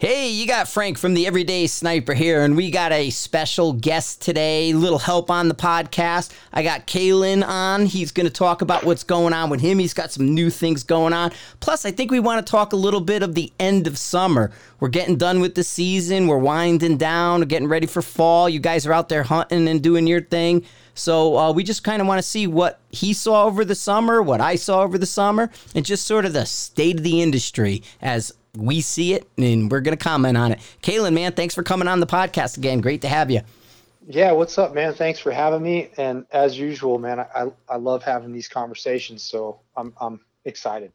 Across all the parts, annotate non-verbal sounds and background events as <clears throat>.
Hey, you got Frank from the Everyday Sniper here, and we got a special guest today. Little help on the podcast. I got Caylen on. He's going to talk about what's going on with him. He's got some new things going on. Plus, I think we want to talk a little bit of the end of summer. We're getting done with the season. We're winding down. We're getting ready for fall. You guys are out there hunting and doing your thing. So uh, we just kind of want to see what he saw over the summer, what I saw over the summer, and just sort of the state of the industry as we see it, and we're going to comment on it. Caylen, man, thanks for coming on the podcast again. Great to have you. Yeah, what's up, man? Thanks for having me. And as usual, man, I, I love having these conversations. So I'm, I'm excited.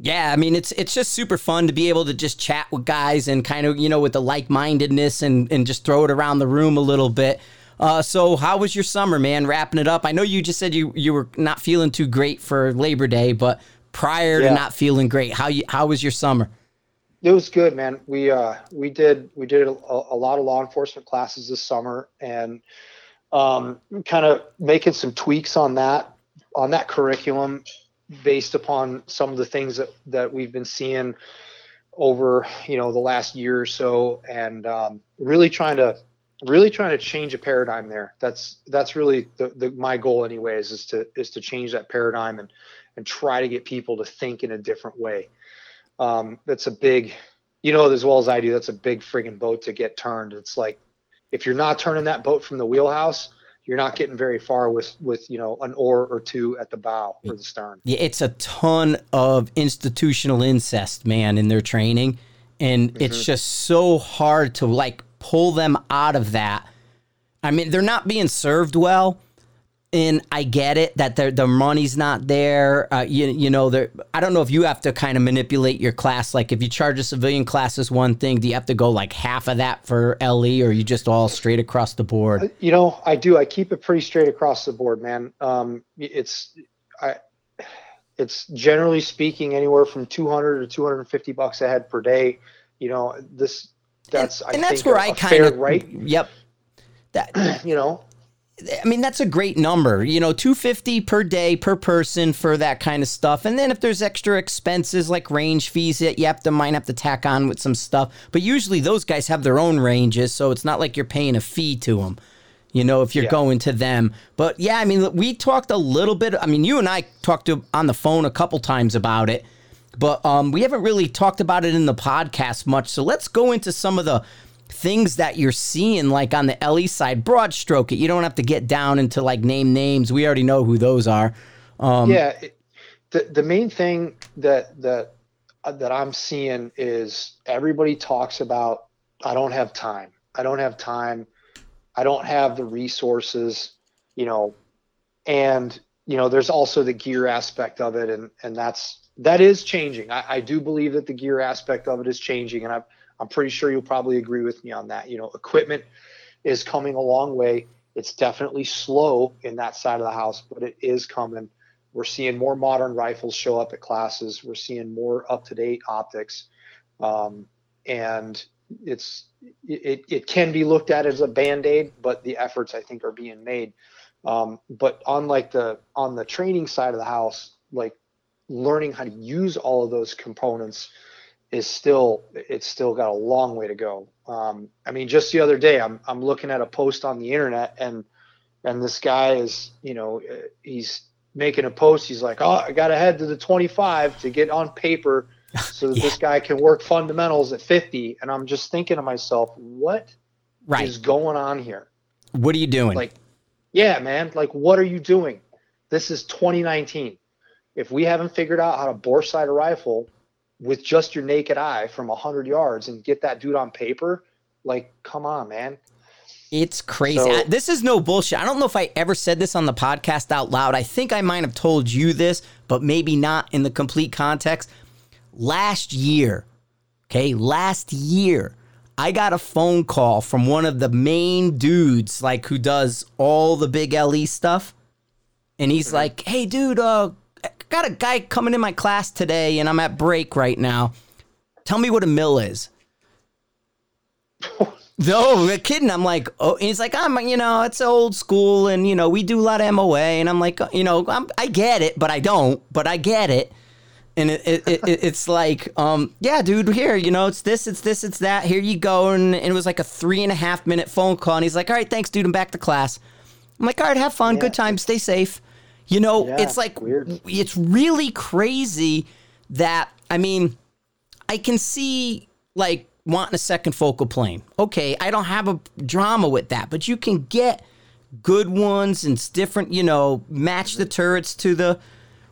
Yeah, I mean it's it's just super fun to be able to just chat with guys and kind of you know with the like mindedness and and just throw it around the room a little bit. Uh, so how was your summer, man? Wrapping it up. I know you just said you you were not feeling too great for Labor Day, but prior yeah. to not feeling great, how you how was your summer? It was good, man. We uh we did we did a, a lot of law enforcement classes this summer and um kind of making some tweaks on that on that curriculum based upon some of the things that that we've been seeing over you know the last year or so and um, really trying to really trying to change a paradigm there that's that's really the, the my goal anyways is to is to change that paradigm and and try to get people to think in a different way um, that's a big, you know, as well as I do, that's a big friggin' boat to get turned. It's like if you're not turning that boat from the wheelhouse, you're not getting very far with with you know an oar or two at the bow or the stern. Yeah, it's a ton of institutional incest, man, in their training, and mm-hmm. it's just so hard to like pull them out of that. I mean, they're not being served well and I get it that the the money's not there. Uh, you you know, there. I don't know if you have to kind of manipulate your class. Like if you charge a civilian class is one thing, do you have to go like half of that for LE, or you just all straight across the board? Uh, you know, I do. I keep it pretty straight across the board, man. Um, it's I. It's generally speaking anywhere from 200 to 250 bucks a head per day. You know, this that's and, and that's where I kind of right. Yep. That <clears throat> you know, I mean, that's a great number. You know, 250 per day per person for that kind of stuff. And then if there's extra expenses like range fees that you have to might have to tack on with some stuff. But usually those guys have their own ranges, so it's not like you're paying a fee to them. You know, if you're yeah. going to them. But yeah, I mean, we talked a little bit. I mean, you and I talked to, on the phone a couple times about it, but um, we haven't really talked about it in the podcast much. So let's go into some of the things that you're seeing like on the LE side, broad stroke it. You don't have to get down into like name names. We already know who those are. Um, yeah, the the main thing that that uh, that I'm seeing is everybody talks about I don't have time. I don't have time. I don't have the resources, you know, and you know, there's also the gear aspect of it, and and that's that is changing. I, I do believe that the gear aspect of it is changing, and I've I'm pretty sure you'll probably agree with me on that. You know, equipment is coming a long way. It's definitely slow in that side of the house, but it is coming. We're seeing more modern rifles show up at classes. We're seeing more up to date optics. Um, and it's it, it can be looked at as a band-aid but the efforts i think are being made um, but on like the on the training side of the house like learning how to use all of those components is still it's still got a long way to go. Um, I mean, just the other day, I'm I'm looking at a post on the internet, and and this guy is, you know, he's making a post. He's like, oh, I got to head to the 25 to get on paper, so that <laughs> yeah. this guy can work fundamentals at 50. And I'm just thinking to myself, what right. is going on here? What are you doing? Like, yeah, man. Like, what are you doing? This is 2019. If we haven't figured out how to bore sight a rifle with just your naked eye from 100 yards and get that dude on paper like come on man it's crazy. So, this is no bullshit. I don't know if I ever said this on the podcast out loud. I think I might have told you this, but maybe not in the complete context. Last year, okay, last year, I got a phone call from one of the main dudes, like who does all the big LE stuff. And he's mm-hmm. like, hey, dude, uh, got a guy coming in my class today and I'm at break right now. Tell me what a mill is. <laughs> no, kidding. I'm like, oh, he's like, I'm, you know, it's old school, and you know, we do a lot of MOA, and I'm like, you know, I'm, I get it, but I don't, but I get it. and it, it, it, it's like, um, yeah, dude, here, you know, it's this, it's this, it's that. Here you go, and, and, it was like a three and a half minute phone call, and he's like, all right, thanks, dude, I'm back to class. I'm like, all right, have fun, yeah. good time, stay safe. You know, yeah, it's like weird. it's really crazy that I mean, I can see like wanting a second focal plane. Okay, I don't have a drama with that, but you can get good ones and it's different, you know, match the turrets to the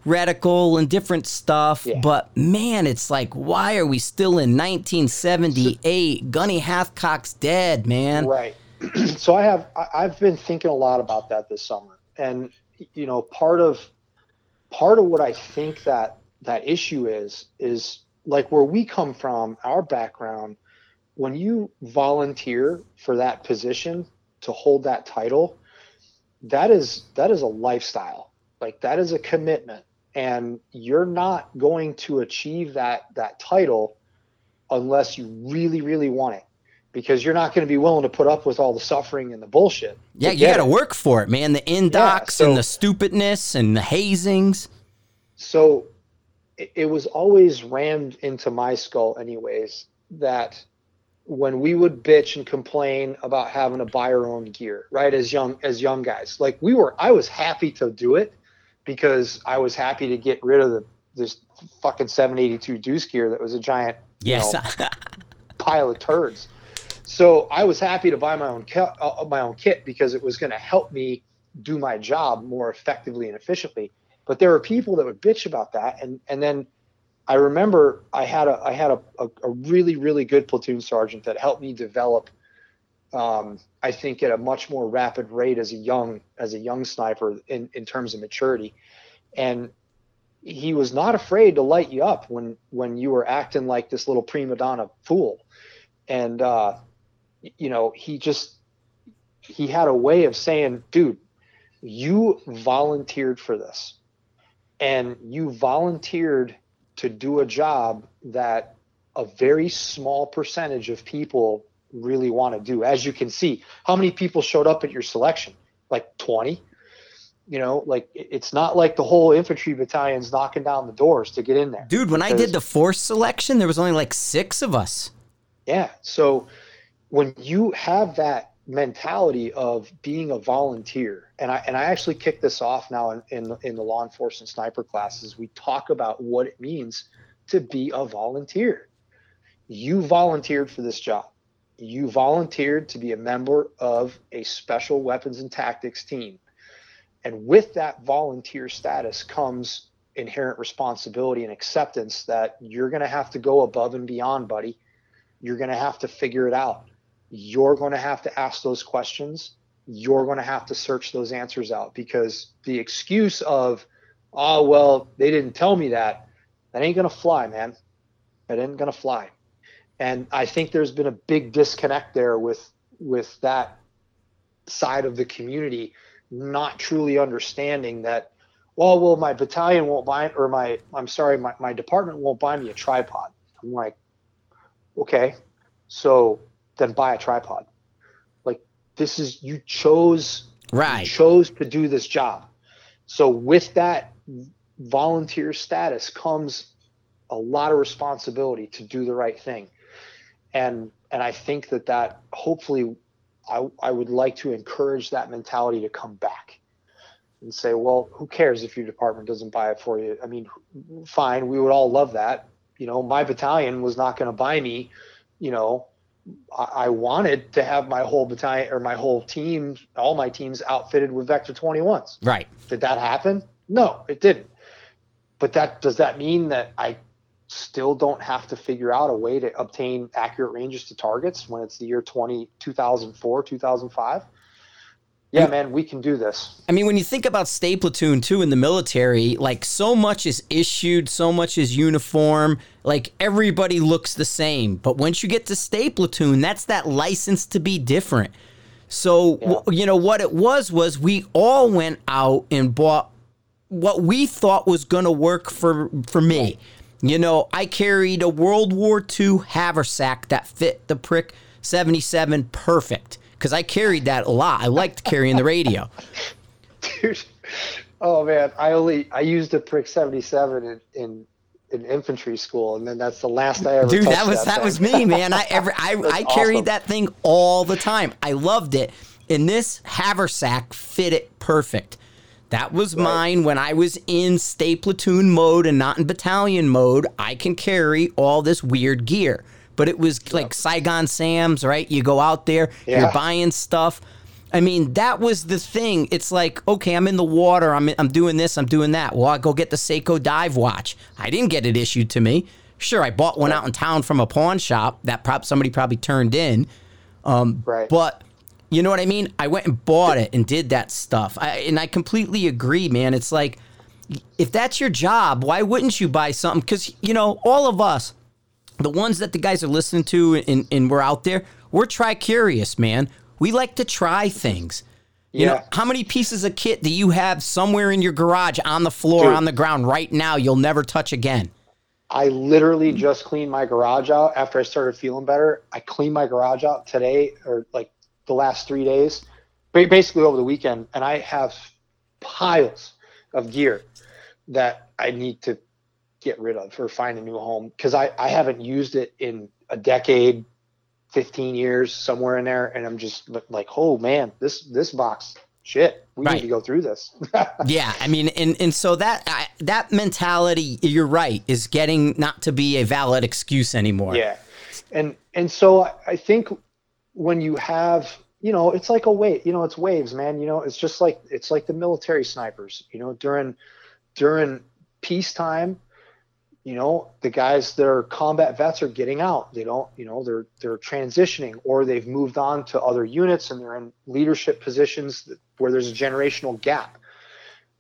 reticle and different stuff. Yeah. But man, it's like, why are we still in 1978? Gunny Hathcock's dead, man. Right. <clears throat> so I have I've been thinking a lot about that this summer, and you know, part of part of what I think that that issue is is like where we come from, our background. When you volunteer for that position to hold that title, that is that is a lifestyle. Like that is a commitment and you're not going to achieve that that title unless you really really want it because you're not going to be willing to put up with all the suffering and the bullshit. Yeah, you got to work for it, man. The in docs yeah, so, and the stupidness and the hazings. So it, it was always rammed into my skull, anyways, that when we would bitch and complain about having to buy our own gear, right? As young as young guys, like we were, I was happy to do it because I was happy to get rid of the this fucking 782 deuce gear that was a giant yes. know, <laughs> pile of turds. So I was happy to buy my own kit, uh, my own kit because it was going to help me do my job more effectively and efficiently. But there were people that would bitch about that, and and then I remember I had a I had a, a, a really really good platoon sergeant that helped me develop um, I think at a much more rapid rate as a young as a young sniper in, in terms of maturity. And he was not afraid to light you up when when you were acting like this little prima donna fool. And uh, you know, he just he had a way of saying, dude, you volunteered for this. And you volunteered to do a job that a very small percentage of people really want to do. As you can see, how many people showed up at your selection? Like 20. You know, like it's not like the whole infantry battalion's knocking down the doors to get in there. Dude, when I did the force selection, there was only like six of us. Yeah. So when you have that mentality of being a volunteer, and I and I actually kick this off now in, in, in the law enforcement sniper classes, we talk about what it means to be a volunteer. You volunteered for this job you volunteered to be a member of a special weapons and tactics team. And with that volunteer status comes inherent responsibility and acceptance that you're going to have to go above and beyond, buddy. You're going to have to figure it out. You're going to have to ask those questions. You're going to have to search those answers out because the excuse of, oh, well, they didn't tell me that, that ain't going to fly, man. That ain't going to fly and I think there's been a big disconnect there with with that side of the community not truly understanding that well well my battalion won't buy or my i'm sorry my, my department won't buy me a tripod i'm like okay so then buy a tripod like this is you chose right you chose to do this job so with that volunteer status comes a lot of responsibility to do the right thing and and I think that that hopefully I, I would like to encourage that mentality to come back and say, well, who cares if your department doesn't buy it for you? I mean, fine, we would all love that. You know, my battalion was not going to buy me. You know, I, wanted to have my whole battalion or my whole team, all my teams outfitted with Vector 21s. Right. Did that happen? No, it didn't. But that does that mean that I still don't have to figure out a way to obtain accurate ranges to targets when it's the year 20, 2004, 2005. Yeah, man, we can do this. I mean, when you think about STA platoon too in the military, like so much is issued, so much is uniform, like everybody looks the same. But once you get to STA platoon, that's that license to be different. So, yeah. you know, what it was was we all went out and bought what we thought was going to work for for me. You know, I carried a World War II haversack that fit the prick 77 perfect because I carried that a lot. I liked carrying the radio. Dude, oh man, I only I used a prick 77 in, in in infantry school, and then that's the last I ever. Dude, that was that, that, was me, man. I ever I, <laughs> I carried awesome. that thing all the time. I loved it, and this haversack fit it perfect. That was right. mine when I was in STA platoon mode and not in battalion mode. I can carry all this weird gear. But it was like Saigon Sam's, right? You go out there, yeah. you're buying stuff. I mean, that was the thing. It's like, okay, I'm in the water. I'm, I'm doing this. I'm doing that. Well, I go get the Seiko dive watch. I didn't get it issued to me. Sure, I bought one out in town from a pawn shop that prop somebody probably turned in. Um, right. But you know what I mean? I went and bought it and did that stuff. I, and I completely agree, man. It's like, if that's your job, why wouldn't you buy something? Because, you know, all of us, the ones that the guys are listening to and, and we're out there, we're try curious, man. We like to try things. You yeah. know, how many pieces of kit do you have somewhere in your garage on the floor, Dude, on the ground right now you'll never touch again? I literally just cleaned my garage out after I started feeling better. I cleaned my garage out today or like the last three days, basically over the weekend, and I have piles of gear that I need to get rid of or find a new home because I, I haven't used it in a decade, 15 years, somewhere in there. And I'm just like, oh man, this, this box, shit, we right. need to go through this. <laughs> yeah. I mean, and, and so that, I, that mentality, you're right, is getting not to be a valid excuse anymore. Yeah. And, and so I, I think when you have, you know, it's like a wave, you know, it's waves, man, you know, it's just like, it's like the military snipers, you know, during, during peacetime, you know the guys that are combat vets are getting out. They don't you know they're they're transitioning or they've moved on to other units and they're in leadership positions where there's a generational gap.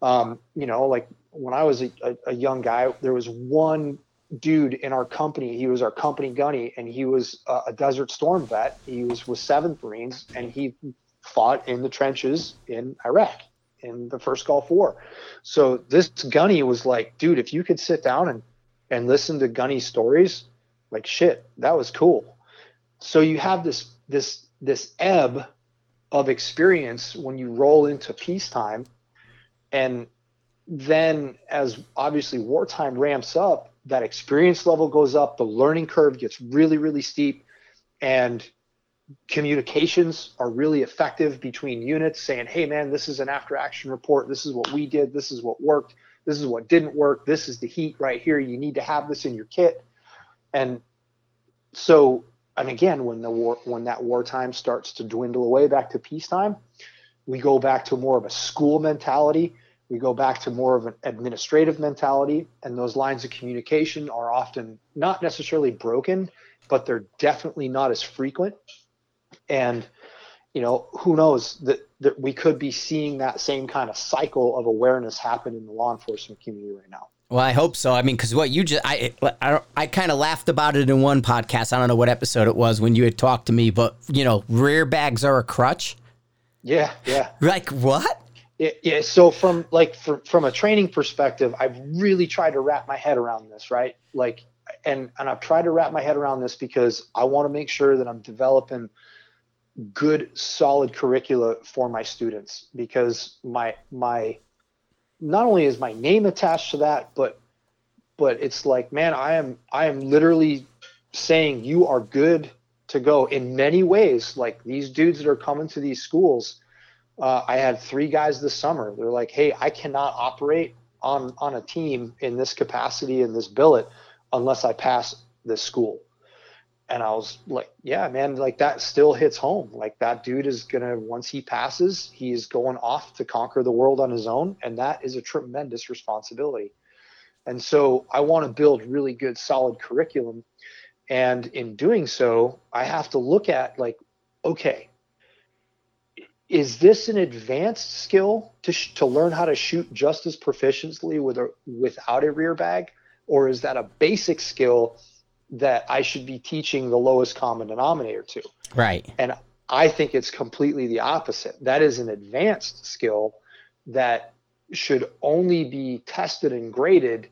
Um, you know like when i was a, a, a, young guy there was one dude in our company he was our company gunny and he was a, a desert storm vet. He was with 7th marines and he fought in the trenches in iraq in the first gulf war. So this gunny was like dude if you could sit down and and listen to Gunny stories, like shit, that was cool. So you have this this this ebb of experience when you roll into peacetime, and then as obviously wartime ramps up, that experience level goes up, the learning curve gets really really steep, and communications are really effective between units saying hey man this is an after action report. This is what we did. This is what worked this is what didn't work. This is the heat right here. You need to have this in your kit. And so, and again, when the war, when that wartime starts to dwindle away back to peacetime, we go back to more of a school mentality. We go back to more of an administrative mentality, and those lines of communication are often not necessarily broken, but they're definitely not as frequent. And you know, who knows that, that we could be seeing that same kind of cycle of awareness happen in the law enforcement community right now. Well, I hope so. I mean, because what you just, I, I, I kind of laughed about it in one podcast. I don't know what episode it was when you had talked to me, but you know, rear bags are a crutch. Yeah, yeah. Like what? Yeah, yeah. So from like from from a training perspective, I've really tried to wrap my head around this, right? Like, and and I've tried to wrap my head around this because I want to make sure that I'm developing good solid curricula for my students because my my not only is my name attached to that but but it's like man i am i am literally saying you are good to go in many ways. Like these dudes that are coming to these schools uh, i had three guys this summer. They're like hey i cannot operate on on a team in this capacity in this billet unless i pass this school and I was like, yeah, man, like that still hits home. Like that dude is gonna once he passes, he's going off to conquer the world on his own, and that is a tremendous responsibility. And so I want to build really good, solid curriculum. And in doing so, I have to look at like, okay, is this an advanced skill to sh- to learn how to shoot just as proficiently with a without a rear bag, or is that a basic skill? That I should be teaching the lowest common denominator to. Right. And I think it's completely the opposite. That is an advanced skill that should only be tested and graded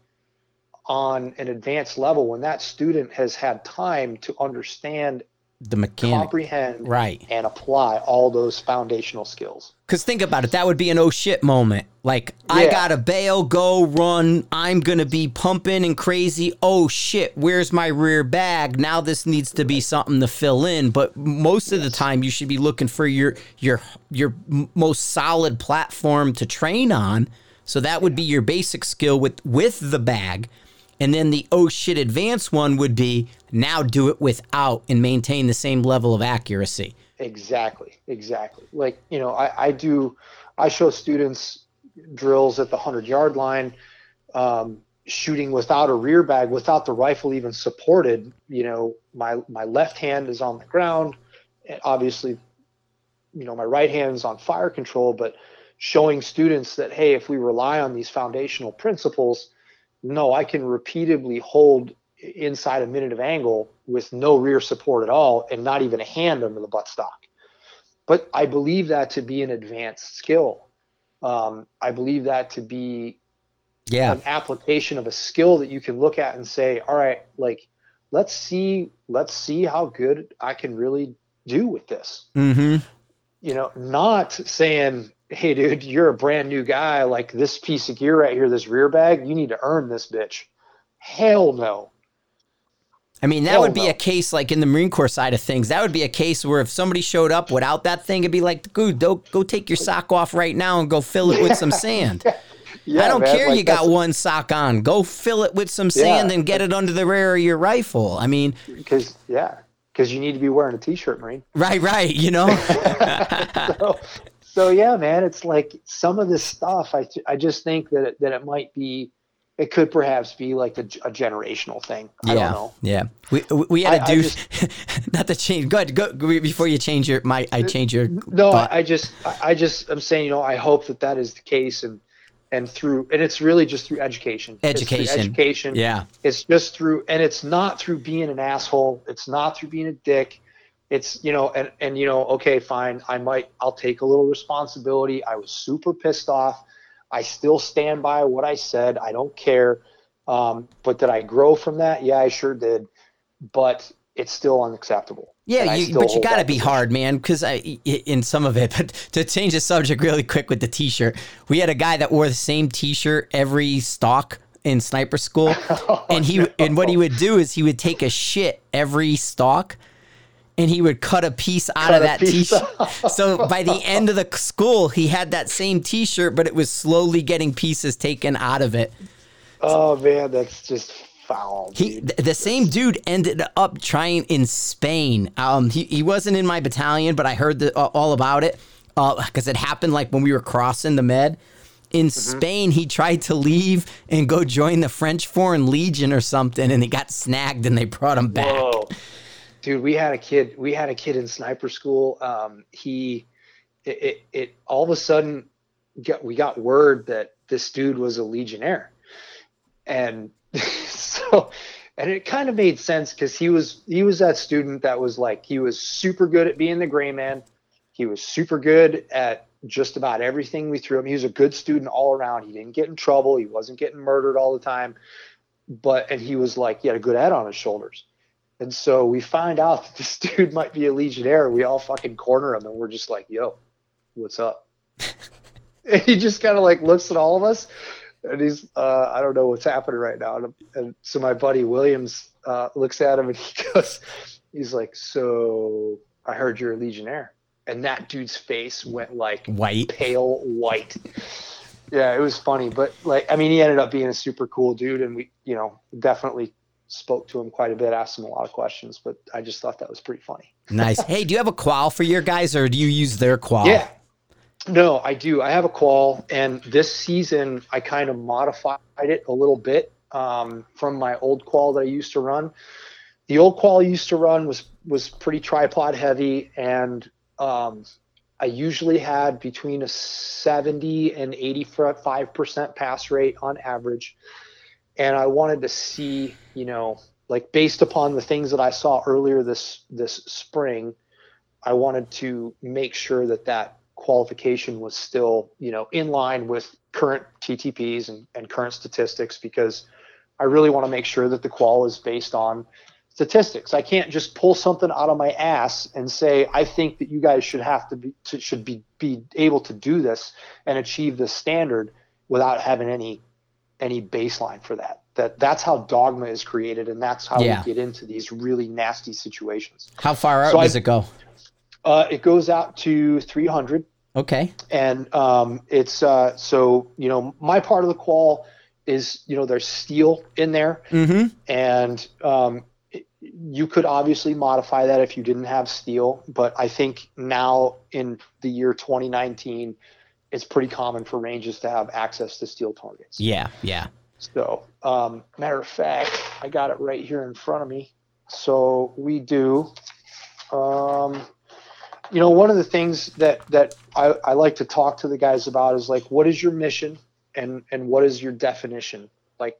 on an advanced level when that student has had time to understand the mechanic. comprehend Right. and apply all those foundational skills. Because think about it, that would be an oh shit moment. Like, I gotta bail, go, run. I'm gonna be pumping and crazy. Oh shit, where's my rear bag? Now this needs to be something to fill in. But most of the time, you should be looking for your your your most solid platform to train on. So that would be your basic skill with with the bag. And then the oh shit advanced one would be now do it without and maintain the same level of accuracy. Exactly, exactly. Like you know, I, I do, I show students drills at the hundred yard line, um, shooting without a rear bag, without the rifle even supported. You know, my my left hand is on the ground, and obviously, you know, my right hand is on fire control. But showing students that hey, if we rely on these foundational principles, no, I can repeatedly hold inside a minute of angle with no rear support at all and not even a hand under the buttstock. But I believe that to be an advanced skill. Um, I believe that to be Yeah. an application of a skill that you can look at and say, all right, like let's see, let's see how good I can really do with this. Mm-hmm. You know, not saying, hey dude, you're a brand new guy, like this piece of gear right here, this rear bag, you need to earn this bitch. Hell no. I mean, that Hell would be no. a case like in the Marine Corps side of things. That would be a case where if somebody showed up without that thing, it'd be like, dude, go, go take your sock off right now and go fill it with some <laughs> sand. Yeah, I don't man, care like you got one sock on. Go fill it with some sand Yeah. and get it under the rear of your rifle. I mean, because yeah, because you need to be wearing a t-shirt, Marine. <laughs> right, right, you know? <laughs> so, so yeah, man, it's like some of this stuff. I I just think that it, that it might be, it could perhaps be like a, a generational thing. I yeah, don't know. yeah. We we- had a dude. <laughs> not to change. Go ahead. Go, before you change your my. I change your. No, thought. I, just I, just I'm saying you know I hope that that is the case and and through and it's really just through education. It's through Education. education. yeah. It's just through, and it's not through being an asshole. It's not through being a dick. It's you know, and and you know, okay, fine. I might, I'll take a little responsibility. I was super pissed off. I still stand by what I said. I don't care. Um, but did I grow from that? Yeah, I sure did. But it's still unacceptable. Yeah, you, but you got to be hard, man. Because I, in some of it, <laughs> but to change the subject really quick with the T-shirt, we had a guy that wore the same T-shirt every stalk in sniper school, <laughs> and he and what he would do is he would take a shit every stalk, and he would cut a piece out Cut of that T-shirt. <laughs> so by the end of the school, he had that same T-shirt, but it was slowly getting pieces taken out of it. Oh man, that's just foul. He, the same dude ended up trying in Spain. Um, he, he wasn't in my battalion, but I heard the, uh, all about it because it happened like when we were crossing the Med. In Mm-hmm. Spain, he tried to leave and go join the French Foreign Legion or something, and he got snagged and they brought him back. Whoa. Dude, we had a kid. We had a kid in sniper school. Um, he, it, it, it all of a sudden, got, we got word that this dude was a legionnaire, and <laughs> so, and it kind of made sense because he was he was that student that was like he was super good at being the gray man. He was super good at just about everything we threw him. He was a good student all around. He didn't get in trouble. He wasn't getting murdered all the time. But and he was like he had a good head on his shoulders. And so we find out that this <laughs> dude might be a legionnaire. We all fucking corner him and we're just like, yo, what's up? <laughs> and he just kind of like looks at all of us and he's, uh, I don't know what's happening right now. And, and so my buddy Williams uh, looks at him and <laughs> he goes, he's like, so I heard you're a legionnaire. And that dude's face went like White. pale white. Yeah, it was funny, but like, I mean, he ended up being a super cool dude, and we, you know, definitely spoke to him quite a bit, asked him a lot of questions. But I just thought that was pretty funny. Nice. <laughs> hey, do you have a qual for your guys, or do you use their qual? Yeah, no, I do. I have a qual, and this season I kind of modified it a little bit um, from my old qual that I used to run. The old qual I used to run was was pretty tripod heavy, and um, I usually had between a 70 and 85 percent pass rate on average. And I wanted to see, you know, like based upon the things that I saw earlier this this spring, I wanted to make sure that that qualification was still, you know, in line with current TTPs and, and current statistics because I really want to make sure that the qual is based on statistics. I can't just pull something out of my ass and say I think that you guys should have to be to, should be be able to do this and achieve this standard without having any any baseline for that. That that's how dogma is created, and that's how Yeah. we get into these really nasty situations. How far out So I- does it go? Uh, it goes out to 300, Okay. and um, it's uh, so you know my part of the qual is you know there's steel in there, Mm-hmm. and um, it- you could obviously modify that if you didn't have steel but i think now in the year 2019 it's pretty common for ranges to have access to steel targets Yeah. Yeah. so um, matter of fact i got it right here in front of me so we do um, you know one of the things that that I, I like to talk to the guys about is like what is your mission and and what is your definition like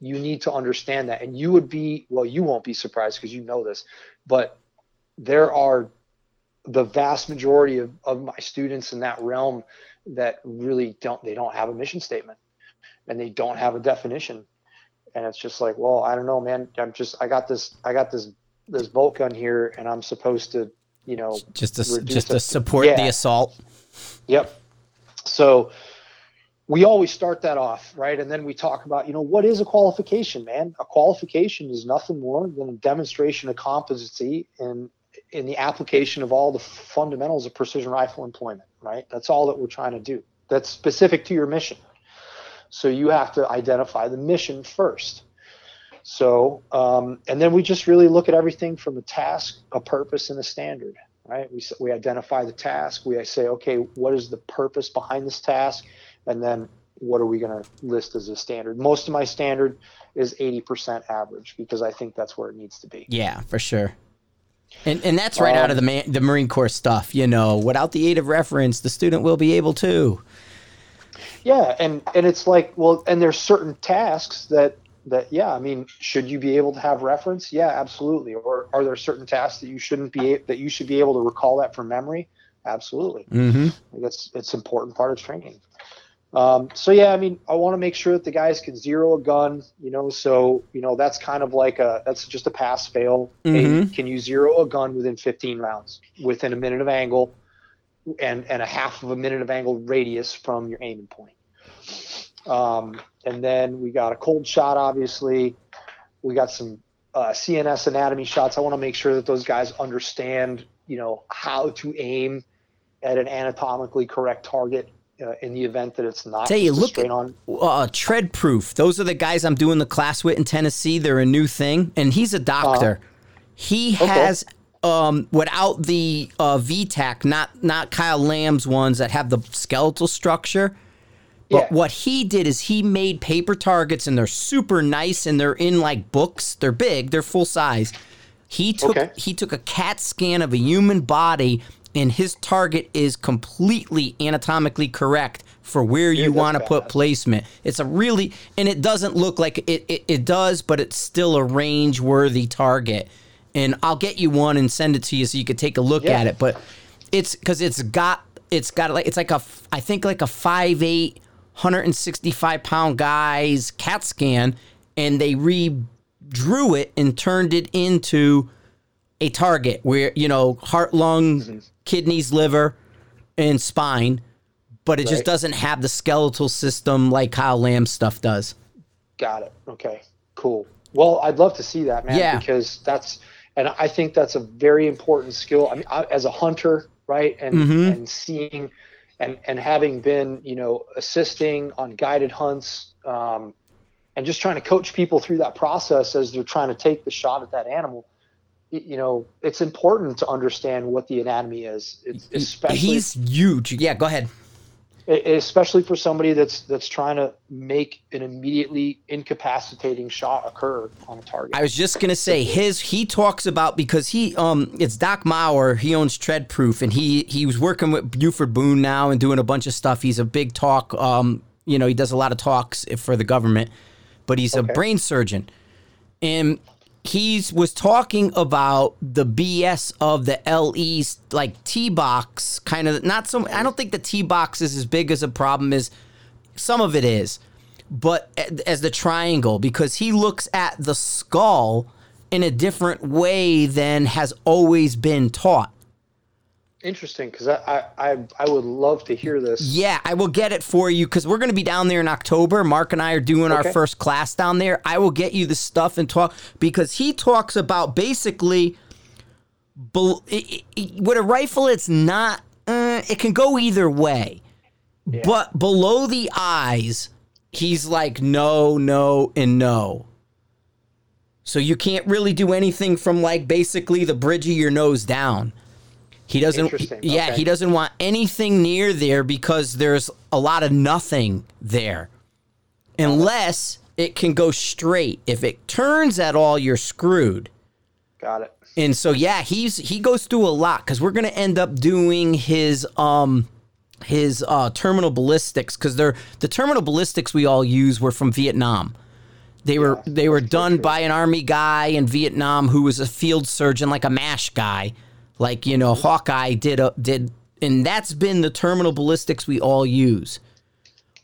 you need to understand that and you would be well you won't be surprised because you know this but there are the vast majority of, of my students in that realm that really don't they don't have a mission statement and they don't have a definition and it's just like well i don't know man i'm just i got this i got this this bolt gun here and i'm supposed to you know Just to just to support Yeah. the assault. Yep. So we always start that off, right? And then we talk about, you know, what is a qualification, man? A qualification is nothing more than a demonstration of competency in in the application of all the fundamentals of precision rifle employment, right? That's all that we're trying to do. That's specific to your mission. So you have to identify the mission first. So, um, and then we just really look at everything from a task, a purpose, and a standard right? We, we identify the task. We say, okay, what is the purpose behind this task? And then what are we going to list as a standard? Most of my standard is 80% average because I think that's where it needs to be. Yeah, for sure. And and that's right out of the Um, man, the Marine Corps stuff. You know, without the aid of reference, the student will be able to. Yeah. And, and it's like, well, and there's certain tasks that, that, yeah, I mean, should you be able to have reference? Yeah, absolutely. Or are there certain tasks that you shouldn't be, that you should be able to recall that from memory? Absolutely. Mm-hmm. I guess it's important part of training. Um, so yeah, I mean, I want to make sure that the guys can zero a gun, you know, so, you know, that's kind of like a, that's just a pass fail. Hey, Mhm. can you zero a gun within 15 rounds within a minute of angle and, and a half of a minute of angle radius from your aiming point? Um, and then we got a cold shot, obviously. We got some uh, CNS anatomy shots. I want to make sure that those guys understand, you know, how to aim at an anatomically correct target uh, in the event that it's not Tell you, look at- on. Uh, tread proof. Those are the guys I'm doing the class with in Tennessee. They're a new thing, and he's a doctor. He has um, without the uh, VTAC, not not Kyle Lamb's ones that have the skeletal structure. But Yeah. what he did is he made paper targets, and they're super nice, and they're in like books. They're big. They're full size. He took Okay. he took a CAT scan of a human body, and his target is completely anatomically correct for where you want to put placement. It's a really and it doesn't look like it, it it does, but it's still a range worthy target. And I'll get you one and send it to you so you could take a look Yeah. at it. But it's because it's got it's got like it's like a, I think like a five eight. 165 pound guy's CAT scan, and they redrew it and turned it into a target where you know heart, lung, Mm-hmm. Kidneys, liver, and spine, but it just doesn't have the skeletal system like Kyle Lamb stuff does. Got it. Okay, cool. Well, I'd love to see that, man, Yeah. because that's, and I think that's a very important skill. I mean, I, as a hunter, right, and Mhm. and seeing, and and having been, you know, assisting on guided hunts, um, and just trying to coach people through that process as they're trying to take the shot at that animal. You know, it's important to understand what the anatomy is, it's, especially He's huge. Yeah, go ahead. Especially for somebody that's that's trying to make an immediately incapacitating shot occur on a target. I was just gonna say his. He talks about because he um it's Doc Mauer. He owns Tread Proof, and he he was working with Buford Boone now and doing a bunch of stuff. He's a big talk. Um, you know, he does a lot of talks for the government, but he's a brain surgeon, and he's was talking about the BS of the LE's like T box kind of not so. I don't think the T box is as big as a problem as some of it is, but as the triangle because he looks at the skull in a different way than has always been taught. Interesting, because I, I I would love to hear this. Yeah, I will get it for you because we're going to be down there in October. Mark and I are doing okay. our first class down there. I will get you the stuff and talk because he talks about basically with a rifle. It's not. Uh, it can go either way, yeah. but below the eyes, he's like no, no, and no. So you can't really do anything from like basically the bridge of your nose down. He doesn't. Yeah, okay. he doesn't want anything near there because there's a lot of nothing there, unless it can go straight. If it turns at all, you're screwed. Got it. And so yeah, he's he goes through a lot because we're gonna end up doing his um his uh, terminal ballistics because they're the terminal ballistics we all use were from Vietnam. They were yeah, they were done by an army guy in Vietnam who was a field surgeon, like a mash guy like you know Hawkeye did a, did, and that's been the terminal ballistics we all use.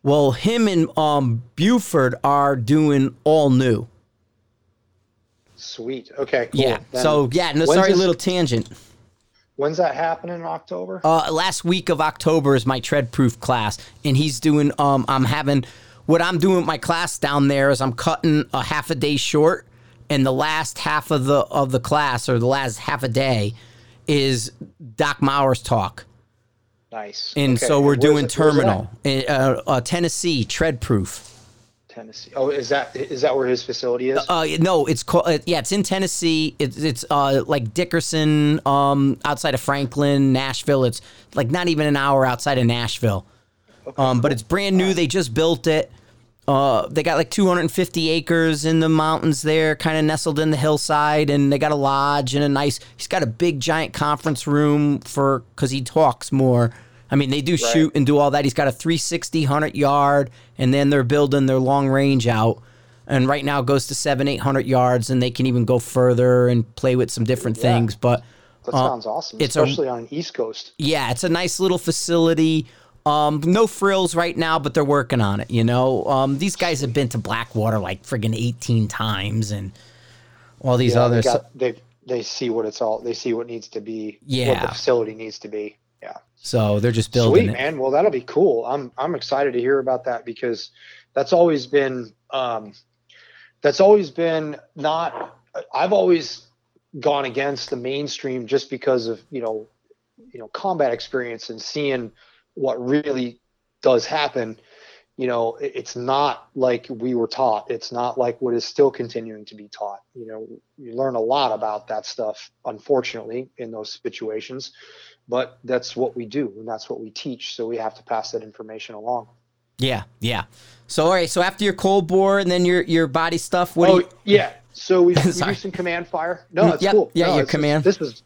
Well, him and um, Buford are doing all new. Sweet. Okay. Cool. Yeah. Then so yeah. No, sorry, this, little tangent. When's that happening in October? Uh, last week of October is my tread proof class, and he's doing. Um, I'm having what I'm doing with my class down there is I'm cutting a half a day short, and the last half of the of the class or the last half a day is Doc Mauer's talk. Nice. And okay. so we're and doing terminal, uh, uh, Tennessee, tread proof. Tennessee. Oh, is that is that where his facility is? Uh, no, it's called. Uh, yeah, it's in Tennessee. It's it's uh, like Dickerson, um, outside of Franklin, Nashville. It's like not even an hour outside of Nashville. Okay, um, cool. but it's brand new. They just built it. Uh, they got like 250 acres in the mountains there, kind of nestled in the hillside, and they got a lodge and a nice. He's got a big giant conference room for because he talks more. I mean, they do right. shoot and do all that. He's got a 360, 100 yard, and then they're building their long range out. And right now it goes to seven, 800 yards, and they can even go further and play with some different yeah. things. But that uh, sounds awesome, especially a, on East Coast. Yeah, it's a nice little facility. Um, no frills right now, but they're working on it. You know, um, these guys have been to Blackwater like friggin' eighteen times, and all these yeah, others. They, got, they they see what it's all. They see what needs to be. Yeah. What the facility needs to be. Yeah. So they're just building. Sweet it. man. Well, that'll be cool. I'm I'm excited to hear about that because that's always been um, that's always been not. I've always gone against the mainstream just because of you know you know combat experience and seeing what really does happen you know it's not like we were taught. It's not like what is still continuing to be taught. You know you learn a lot about that stuff unfortunately in those situations but that's what we do and that's what we teach so we have to pass that information along. Yeah yeah. So all right so after your cold bore and then your your body stuff what oh you... yeah. So we, <laughs> we do some command fire. No mm, it's yep, cool. yeah no, your command. this was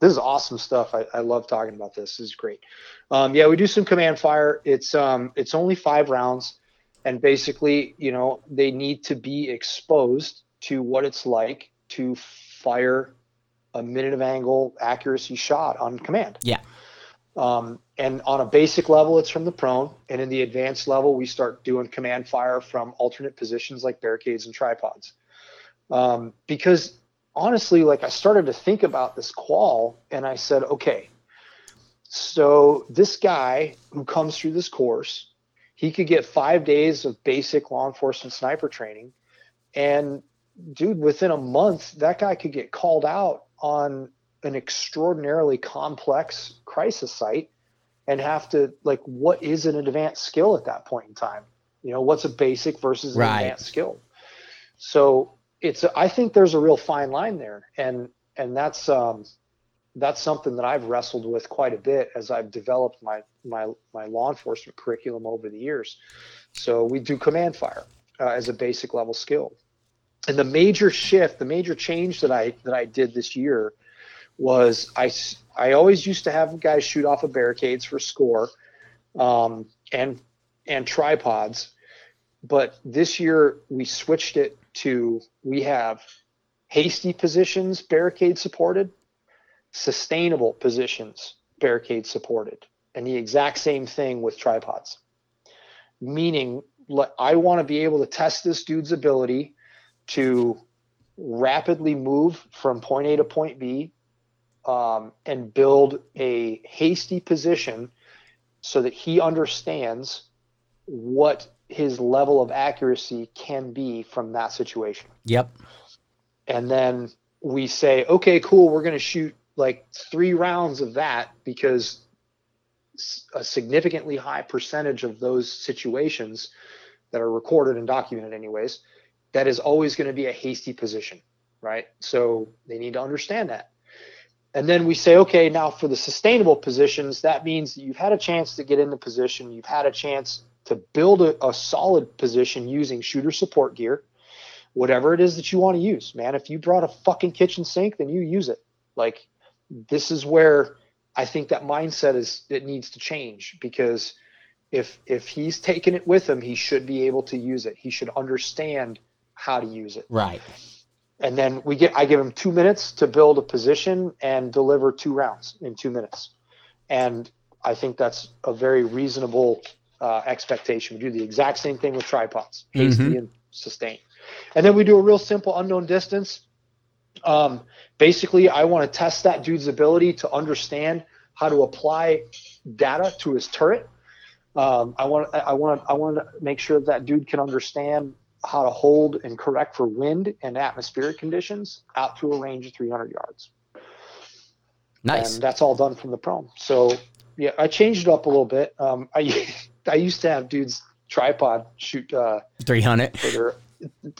this is awesome stuff. I, I love talking about this. This is great. Um, yeah, we do some command fire. It's um, it's only five rounds, and basically, you know, they need to be exposed to what it's like to fire a minute of angle accuracy shot on command. Yeah. Um, and on a basic level, it's from the prone, and in the advanced level, we start doing command fire from alternate positions like barricades and tripods. Um, because honestly, like I started to think about this qual and I said, okay, so this guy who comes through this course, he could get five days of basic law enforcement sniper training. And dude, within a month, that guy could get called out on an extraordinarily complex crisis site and have to like what is an advanced skill at that point in time you know what's a basic versus an right. advanced skill so it's I think there's a real fine line there, and and that's um, that's something that I've wrestled with quite a bit as I've developed my my my law enforcement curriculum over the years. So we do command fire uh, as a basic level skill, and the major shift, the major change that I that I did this year was I I always used to have guys shoot off of barricades for score, um, and and tripods, but this year we switched it to we have hasty positions barricade supported, sustainable positions barricade supported, and the exact same thing with tripods. Meaning, I want to be able to test this dude's ability to rapidly move from point A to point B um, and build a hasty position so that he understands what his level of accuracy can be from that situation. Yep. And then we say, okay, cool, we're going to shoot like three rounds of that because a significantly high percentage of those situations that are recorded and documented, anyways, that is always going to be a hasty position, right? So they need to understand that. And then we say, okay, now for the sustainable positions, that means that you've had a chance to get in the position, you've had a chance to build a, a solid position using shooter support gear, whatever it is that you want to use, man. If you brought a fucking kitchen sink, then you use it. Like this is where I think that mindset is it needs to change because if if he's taking it with him, he should be able to use it. He should understand how to use it. Right. And then we get I give him two minutes to build a position and deliver two rounds in two minutes. And I think that's a very reasonable uh, expectation. We do the exact same thing with tripods, hasty mm-hmm. and sustain. And then we do a real simple unknown distance. Um, basically, I want to test that dude's ability to understand how to apply data to his turret. Um, I want I want I want to make sure that dude can understand how to hold and correct for wind and atmospheric conditions out to a range of 300 yards. Nice. And that's all done from the prone. So yeah, I changed it up a little bit. Um, I I used to have dudes tripod shoot uh, 300.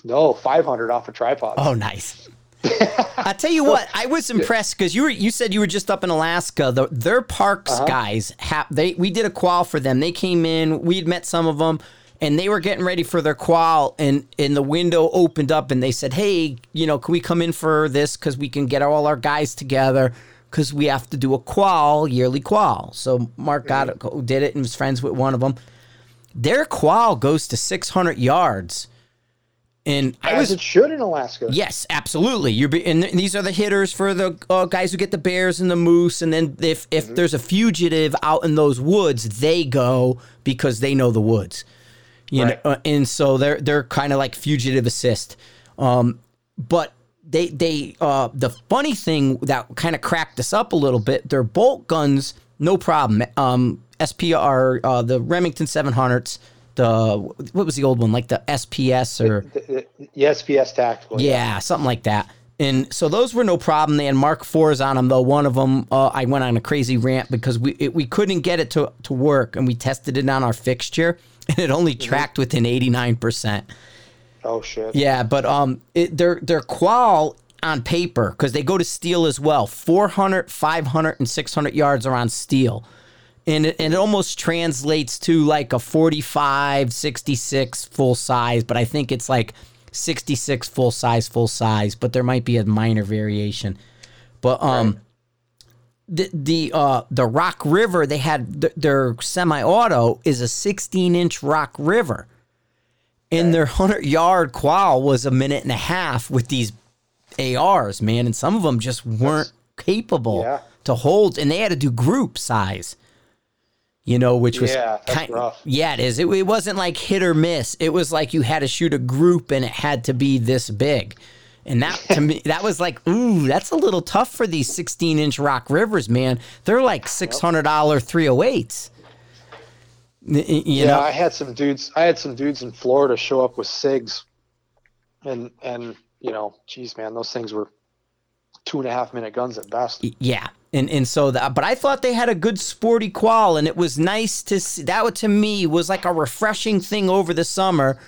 no, 500 off a tripod. Oh, nice. I tell you <laughs> what, I was impressed because you were you said you were just up in Alaska. The, their parks uh-huh. guys, have, they we did a qual for them. They came in, we'd met some of them, and they were getting ready for their qual, and and the window opened up, and they said, "Hey, you know, can we come in for this? Because we can get all our guys together." Because we have to do a qual, yearly qual. So Mark got it, did it, and was friends with one of them. Their qual goes to 600 yards and As I was, it should in Alaska. Yes, absolutely. You're be, and these are the hitters for the uh, guys who get the bears and the moose. And then if if mm-hmm. there's a fugitive out in those woods, they go because they know the woods. You right. know, uh, and so they're they're kind of like fugitive assist. Um, but they they uh, the funny thing that kind of cracked us up a little bit. Their bolt guns, no problem. Um, SPR, uh, the Remington 700s the what was the old one like the SPS or the, the, the SPS tactical. Yeah, yeah, something like that. And so those were no problem. They had Mark fours on them though. One of them, uh, I went on a crazy rant because we it, we couldn't get it to to work, and we tested it on our fixture, <laughs> and it only mm-hmm. tracked within eighty nine percent. Oh shit. Yeah, but um, it, their their qual on paper because they go to steel as well. 400, 500, and 600 yards are on steel and it, and it almost translates to like a 45 66 full size but i think it's like 66 full size full size but there might be a minor variation but um right. the the uh the rock river they had th- their semi-auto is a 16 inch rock river and their 100 yard qual was a minute and a half with these ars man and some of them just weren't That's, capable yeah. to hold and they had to do group size you know, which was yeah, kind, rough. yeah, it is. It, it wasn't like hit or miss. It was like you had to shoot a group and it had to be this big. And that to me, that was like, ooh, that's a little tough for these 16 inch rock rivers, man. They're like $600 308s. You yeah, know? I had some dudes. I had some dudes in Florida show up with SIGs, and and you know, geez, man, those things were two and a half minute guns at best. Yeah, and and so that but I thought they had a good sporty qual and it was nice to see that to me was like a refreshing thing over the summer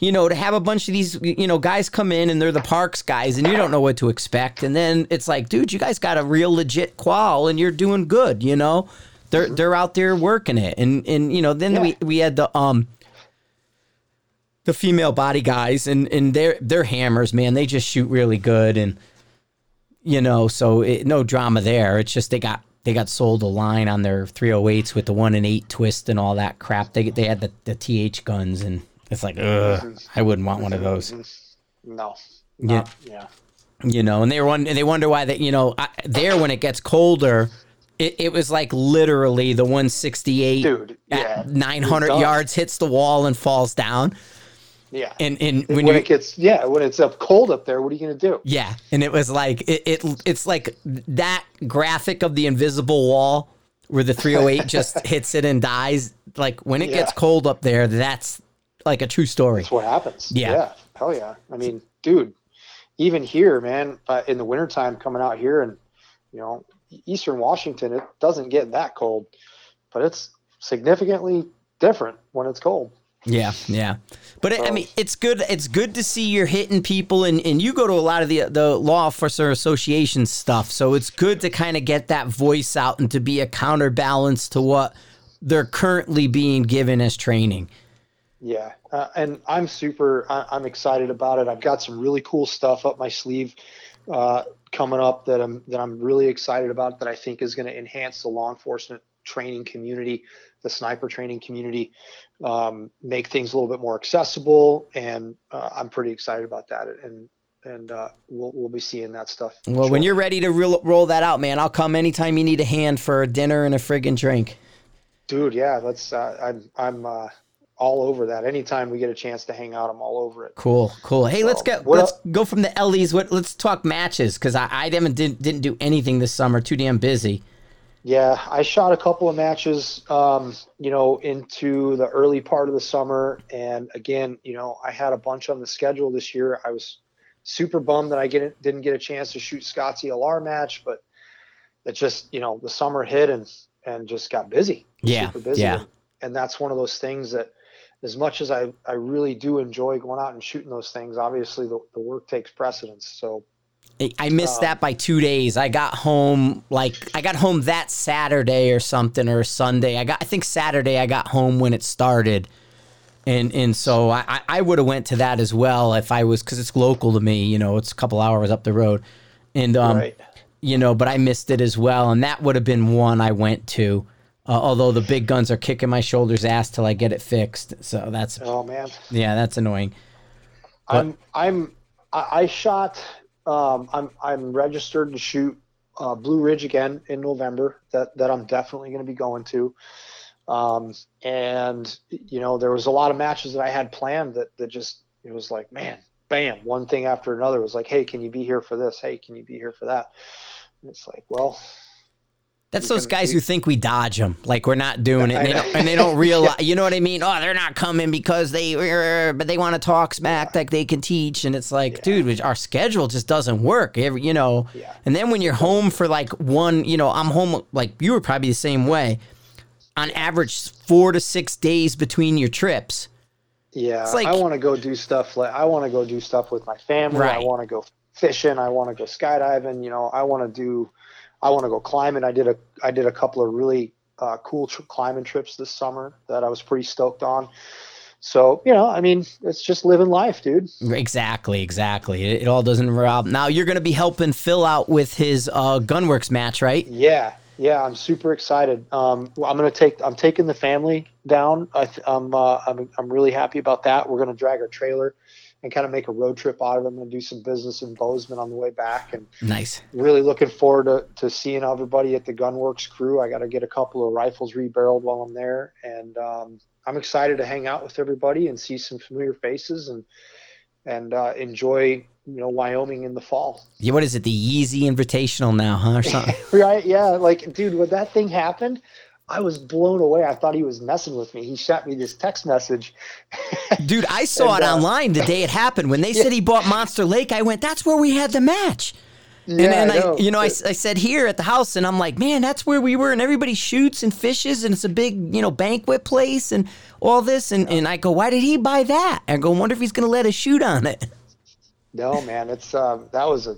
you know to have a bunch of these you know guys come in and they're the parks guys and you don't know what to expect and then it's like dude you guys got a real legit qual and you're doing good you know they're mm-hmm. they're out there working it and and you know then yeah. we we had the um the female body guys and and they're they're hammers man they just shoot really good and you know, so it, no drama there. It's just they got they got sold a line on their 308s with the one and eight twist and all that crap. They they had the, the TH guns and it's like, ugh, I wouldn't want one of those. No. yeah. Yeah. You know, and they were they wonder why that you know I, there when it gets colder, it, it was like literally the 168 Dude, yeah, at 900 yards hits the wall and falls down. Yeah. And and when, when, you it gets yeah when it's up cold up there, what are you gonna do? yeah, and it was like it, it it's like that graphic of the invisible wall where the 308 <laughs> just hits it and dies. Like when it gets cold up there, that's like a true story. That's what happens. Yeah. Yeah. Hell yeah. I mean, dude, even here, man, uh, in the wintertime coming out here and, you know, Eastern Washington, it doesn't get that cold, but it's significantly different when it's cold. Yeah, yeah. But it, I mean, it's good. It's good to see you're hitting people, and, and you go to a lot of the the law officer association stuff. So it's good to kind of get that voice out and to be a counterbalance to what they're currently being given as training. Yeah, uh, and I'm super. I, I'm excited about it. I've got some really cool stuff up my sleeve uh, coming up that I'm that I'm really excited about. That I think is going to enhance the law enforcement training community, the sniper training community, um, make things a little bit more accessible, and uh, I'm pretty excited about that. And and uh, we'll we'll be seeing that stuff. Well, when you're ready to roll, roll that out, man, I'll come anytime you need a hand for a dinner and a friggin' drink. dude, yeah, let's. Uh, I'm I'm uh, all over that. Anytime we get a chance to hang out, I'm all over it. Cool, cool. Hey, let's go. Let's el- go from the Ellie's. What? Let's talk matches because I, I haven't didn't, didn't do anything this summer. Too damn busy. Yeah, I shot a couple of matches, um, you know, into the early part of the summer, and again, you know, I had a bunch on the schedule this year. I was super bummed that I get, didn't get a chance to shoot Scott's ELR match, but it just, you know, the summer hit and and just got busy. Yeah, super busy. yeah. And, and that's one of those things that, as much as I I really do enjoy going out and shooting those things, obviously the, the work takes precedence. So I- I missed Um, that by two days. I got home like I got home that Saturday or something or Sunday. I got I think Saturday I got home when it started, and and so I I- I would have went to that as well if I was because it's local to me. You know, it's a couple hours up the road, and um right. you know, but I missed it as well, and that would have been one I went to. Uh, although the big guns are kicking my shoulders ass till I get it fixed, so that's Oh man. yeah, that's annoying. I'm I'm I, I shot um I'm I'm registered to shoot uh, Blue Ridge again in November that that I'm definitely going to be going to. Um and you know there was a lot of matches that I had planned that that just it was like man bam one thing after another. It was like hey can you be here for this? Hey can you be here for that? And it's like well That's those guys who think we dodge them, like we're not doing <laughs> it, and they don't, and they don't <laughs> realize. You know what I mean? Oh, they're not coming because they, uh, but they want to talk smack like they can teach, and it's like, dude, our schedule just doesn't work. Every, you know, Yeah. and then when you're home for like one, you know, I'm home like you were probably the same way. On average, four to six days between your trips. Yeah, It's like- I want to go do stuff. Like I want to go do stuff with my family. I want to go fishing. I want to go skydiving. You know, I want to do. I want to go climbing. I did a. I did a couple of really uh, cool climbing trips this summer that I was pretty stoked on. So you know, I mean, it's just living life, dude. Exactly, exactly. It, it all doesn't rob. Now you're going to be helping Phil out with his uh, Gunwerks match, right? Yeah, yeah, I'm super excited. Um, well, I'm gonna take. I'm taking the family down. I th- I'm. Uh, I'm. I'm really happy about that. We're gonna drag our trailer and kind of make a road trip out of them I'm do some business in Bozeman on the way back, and Nice. really looking forward to, to seeing everybody at the Gunwerks crew. I got to get a couple of rifles rebarreled while I'm there, and um, I'm excited to hang out with everybody and see some familiar faces and and uh, enjoy you know Wyoming in the fall. Yeah, what is it? The Yeezy Invitational now, huh? Or something? <laughs> Right? Yeah. Like, dude, when that thing happened. I was blown away. I thought he was messing with me. He shot me this text message. <laughs> Dude, I saw And, it uh, online the day it happened. When they <laughs> said he bought Monster Lake, I went, "That's where we had the match." Yeah, and then I, know. you know, I, I said here at the house, and I'm like, "Man, that's where we were." And everybody shoots and fishes, and it's a big, you know, banquet place, and all this. And, and I go, "Why did he buy that?" I go, "Wonder if he's gonna let us shoot on it." no, man, it's um, that was a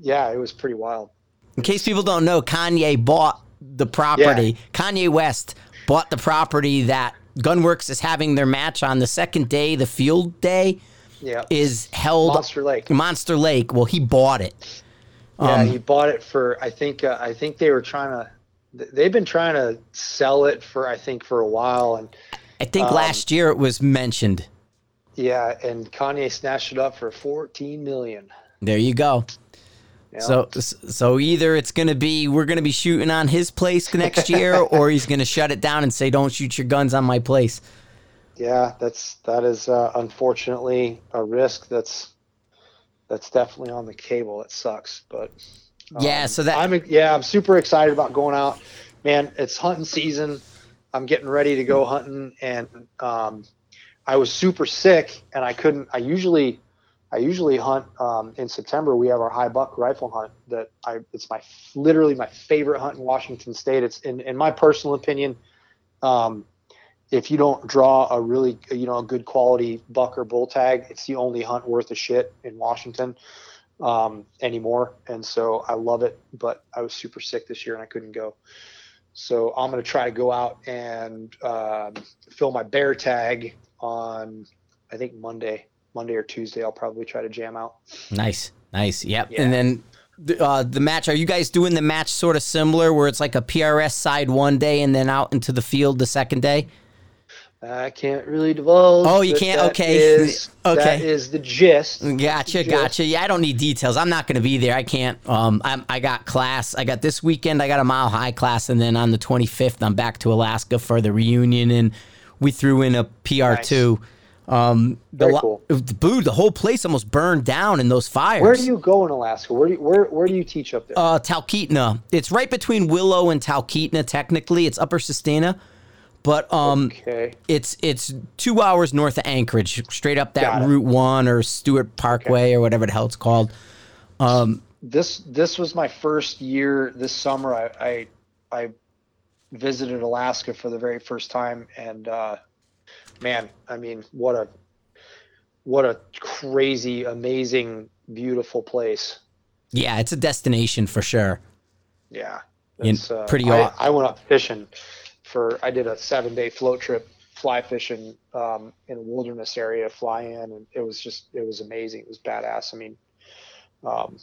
yeah, it was pretty wild. In case people don't know, Kanye bought the property. Kanye West bought the property that Gunwerks is having their match on the second day, the field day Yeah, is held Monster Lake. Monster Lake. Well, he bought it. Yeah, Um, he bought it for. I think. Uh, I think they were trying to. They've been trying to sell it for. I think for a while, and I think Um, last year it was mentioned. yeah, and Kanye snatched it up for fourteen million. There you go. Yeah. So, so either it's going to be we're going to be shooting on his place next year, <laughs> or he's going to shut it down and say, "Don't shoot your guns on my place." yeah, that's that is uh, unfortunately a risk that's that's definitely on the cable. It sucks, but um, yeah. So that I'm yeah, I'm super excited about going out. Man, it's hunting season. I'm getting ready to go hunting, and um, I was super sick, and I couldn't. I usually I usually hunt um, in September. We have our high buck rifle hunt that I it's my literally my favorite hunt in Washington State. It's in in my personal opinion. Um, if you don't draw a really you know a good quality buck or bull tag, it's the only hunt worth a shit in Washington um, anymore. And so I love it, but I was super sick this year and I couldn't go. So I'm to try to go out and um, fill my bear tag on I think Monday Monday or Tuesday, I'll probably try to jam out. Nice, nice. Yep. Yeah. And then the, uh, the match. Are you guys doing the match sort of similar, where it's like a PRS side one day and then out into the field the second day? I can't really divulge. Oh, you can't. Okay, is, <laughs> okay. That is the gist. Gotcha, the gist. gotcha. Yeah, I don't need details. I'm not going to be there. I can't. Um, I'm, I got class. I got this weekend. I got a mile high class, and then on the 25th, I'm back to Alaska for the reunion, and we threw in a PR two. Nice. Um, the, cool. Boo, the whole place almost burned down in those fires. Where do you go in Alaska? Where do you, where where do you teach up there? Uh, Talkeetna. It's right between Willow and Talkeetna. Technically, it's Upper Susitna, but um, okay. it's it's two hours north of Anchorage, straight up that Route One or Stewart Parkway okay. or whatever the hell it's called. Um, this this was my first year this summer. I I, I visited Alaska for the very first time, and uh, man, I mean, what a what a crazy, amazing, beautiful place. Yeah, it's a destination for sure. Yeah, it's uh, pretty. I, I, went up fishing for. I did a seven day float trip, fly fishing um, in a wilderness area, fly in, and it was just it was amazing. It was badass. I mean, um,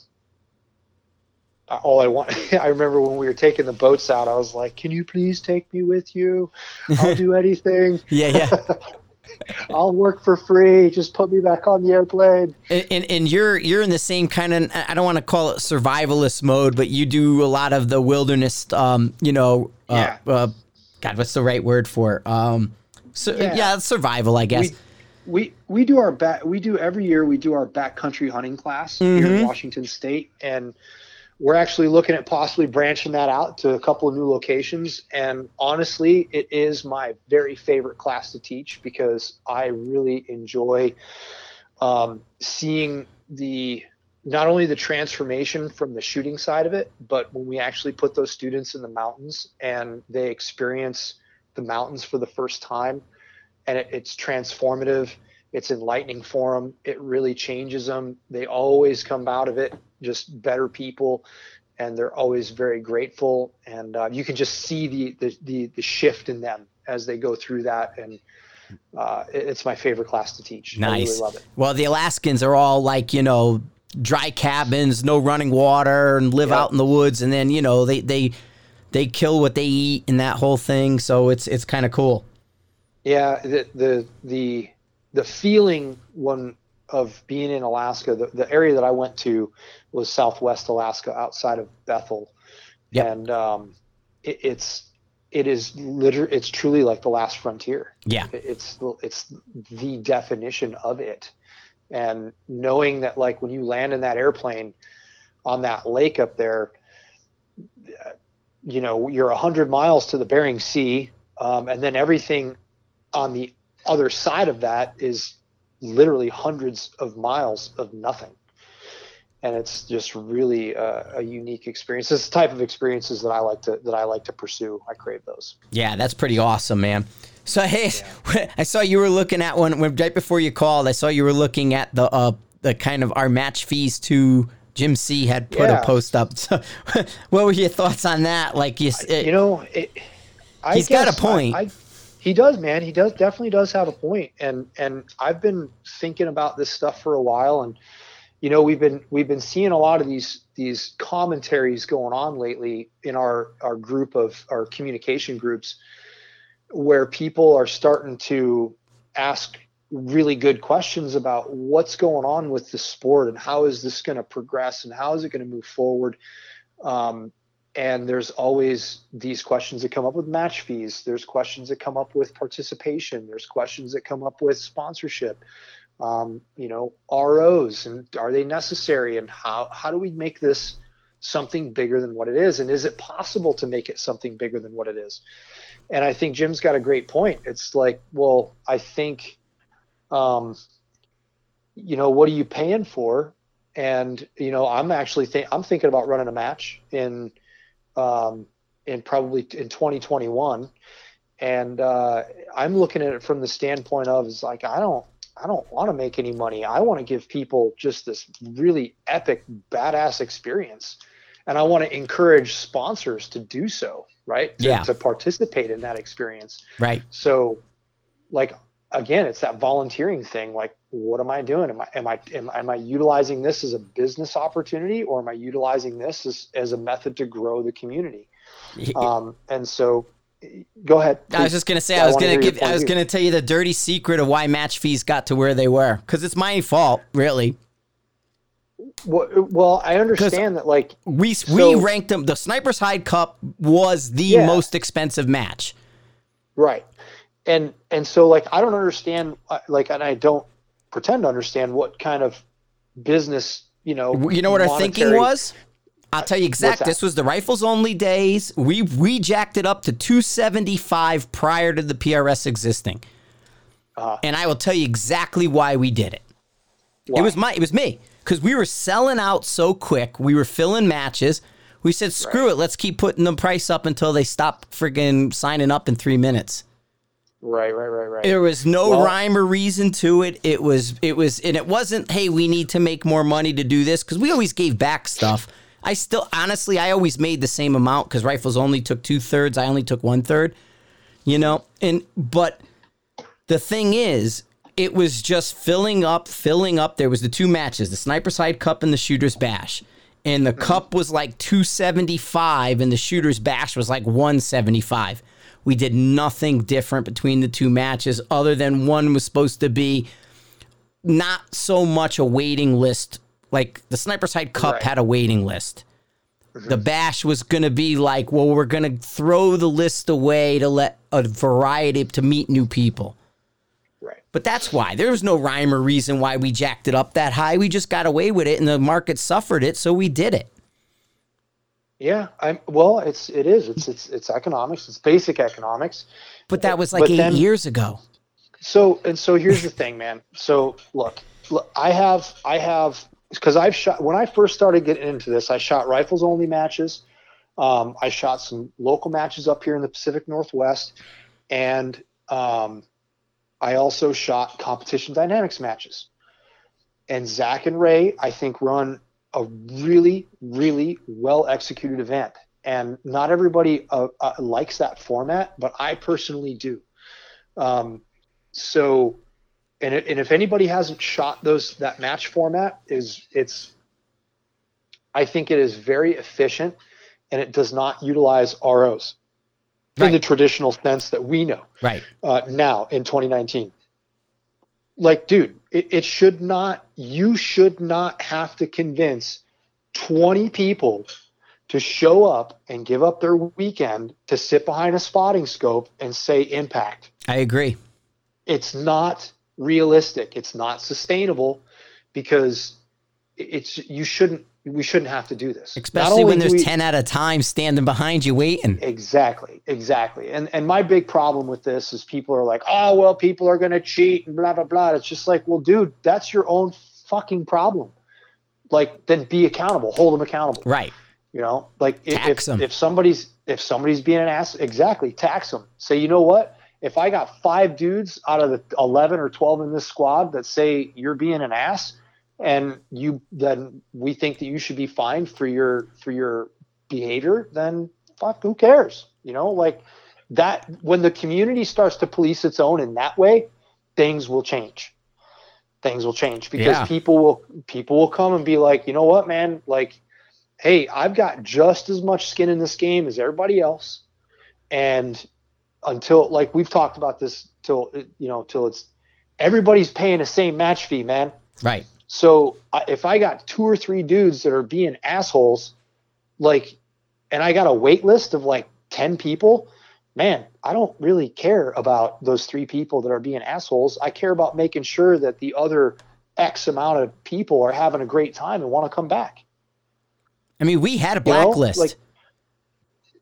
all I want. <laughs> I remember when we were taking the boats out, I was like, "Can you please take me with you? I'll do <laughs> anything." yeah, yeah. <laughs> I'll work for free. Just put me back on the airplane. And, and, and you're you're in the same kind of I don't want to call it survivalist mode, but you do a lot of the wilderness. Um, you know, uh, yeah. Uh, God, what's the right word for it? Um, so, yeah. yeah, survival, I guess. We, we we do our back. We do every year. We do our backcountry hunting class mm-hmm. here in mm-hmm. Washington State, and we're actually looking at possibly branching that out to a couple of new locations. And honestly, it is my very favorite class to teach because I really enjoy um, seeing the not only the transformation from the shooting side of it, but when we actually put those students in the mountains and they experience the mountains for the first time, and it, it's transformative. It's enlightening for them. It really changes them. They always come out of it just better people and they're always very grateful. And uh, you can just see the, the, the the shift in them as they go through that. And uh, it's my favorite class to teach. Nice really love it. Well the alaskans are all like you know dry cabins no running water and live yep. out in the woods. And then you know they they they kill what they eat and that whole thing. So it's it's kind of cool. Yeah the the the the feeling when of being in Alaska, the, the area that I went to was Southwest Alaska, outside of Bethel, yep. and um, it, it's it is literally it's truly like the last frontier. Yeah, it, it's it's the definition of it, and knowing that like when you land in that airplane on that lake up there, you know you're a hundred miles to the Bering Sea, um, and then everything on the other side of that is literally hundreds of miles of nothing and it's just really a, a, unique experience. It's the type of experiences that I like to that I like to pursue. I crave those. Yeah, that's pretty awesome, man. So <laughs> hey, yeah. <laughs> I saw you were looking at one right before you called. I saw you were looking at the uh, the kind of our match fees to Jim C had put yeah. a post up. <laughs> So, what were your thoughts on that? Like you, it, you know, it, he's got a point. I, I, he does, man. He does definitely does have a point, and and I've been thinking about this stuff for a while, and you know we've been we've been seeing a lot of these these commentaries going on lately in our our group of our communication groups, where people are starting to ask really good questions about what's going on with the sport and how is this going to progress and how is it going to move forward. Um, and there's always these questions that come up with match fees. There's questions that come up with participation. There's questions that come up with sponsorship. Um, you know, ROs and are they necessary? And how how do we make this something bigger than what it is? And is it possible to make it something bigger than what it is? And I think Jim's got a great point. It's like, well, I think, um, you know, what are you paying for? And you know, I'm actually I'm thinking about running a match in um, in probably in 2021, and uh, I'm looking at it from the standpoint of is like I don't I don't want to make any money. I want to give people just this really epic, badass experience, and I want to encourage sponsors to do so, right? To, Yeah. to participate in that experience. Right. So, like again, it's that volunteering thing. Like, what am I doing? Am I am I am, am I utilizing this as a business opportunity, or am I utilizing this as as a method to grow the community? Um, and so, go ahead. I was just gonna say I I was wanna gonna give I was view. gonna tell you the dirty secret of why match fees got to where they were because it's my fault really. Well, well, I understand that. Like, We we ranked them. The Sniper's Hide Cup was the Yeah. most expensive match. right, and and so like I don't understand. uh, Like, and I don't pretend to understand what kind of business you know. You know what our thinking was? I'll tell you exact. This was the rifles only days. We we jacked it up to 275 prior to the PRS existing. Uh-huh. and I will tell you exactly why we did it. Why? It was my it was me cuz we were selling out so quick. We were filling matches. We said screw it, let's keep putting the price up until they stop friggin' signing up in 3 minutes. Right, right, right, right. There was no Well- rhyme or reason to it. It was it was and it wasn't hey we need to make more money to do this because we always gave back stuff. I still honestly I always made the same amount because rifles only took two thirds. I only took one third. You know, and but the thing is, it was just filling up, filling up. There was the two matches, the Sniper's Hide Cup and the Shooter's Bash. And the mm-hmm. cup was like 275 and the Shooter's Bash was like 175. We did nothing different between the two matches other than one was supposed to be not so much a waiting list. Like the Sniper's Hide Cup Right. had a waiting list. Mm-hmm. The bash was going to be like, well, we're going to throw the list away to let a variety to meet new people. right. But that's why there was no rhyme or reason why we jacked it up that high. We just got away with it, and the market suffered it, so we did it. Yeah, I'm well. It's it is. It's it's it's economics. It's basic economics. But that was like But eight then- years ago. So and so here's the thing, man. So look, look I have I have because I've shot when I first started getting into this. I shot rifles only matches. Um, I shot some local matches up here in the Pacific Northwest, and um, I also shot competition dynamics matches. And Zach and Ray, I think, run a really, really well executed event. And not everybody uh, uh, likes that format, but I personally do. Um, so, and, it- and if anybody hasn't shot those that match format, is it's, I think it is very efficient, and it does not utilize ROs in the traditional sense that we know Right. uh, now in 2019. Like, dude, it, it should not, you should not have to convince 20 people to show up and give up their weekend to sit behind a spotting scope and say impact. I agree. It's not realistic. It's not sustainable because it's, you shouldn't, we shouldn't have to do this. Especially when there's we- 10 at a time standing behind you waiting. Exactly, exactly. And and my big problem with this is people are like, oh well, people are gonna cheat and blah blah blah. It's just like, well, dude, that's your own fucking problem. Like, then be accountable, hold them accountable. Right. You know, like if Tax if, 'em. if somebody's if somebody's being an ass, exactly, tax them. Say, you know what? If I got five dudes out of the eleven or twelve in this squad that say you're being an ass, and you then we think that you should be fined for your for your behavior, then fuck, who cares? You know, like that. When the community starts to police its own in that way, things will change. Things will change because Yeah. people will people will come and be like, you know what, man, like hey, I've got just as much skin in this game as everybody else. And until like we've talked about this till you know till it's everybody's paying the same match fee, man. Right. So if I got two or three dudes that are being assholes, like, and I got a wait list of like 10 people, man, I don't really care about those three people that are being assholes. I care about making sure that the other X amount of people are having a great time and want to come back. I mean, we had a blacklist. You know, like,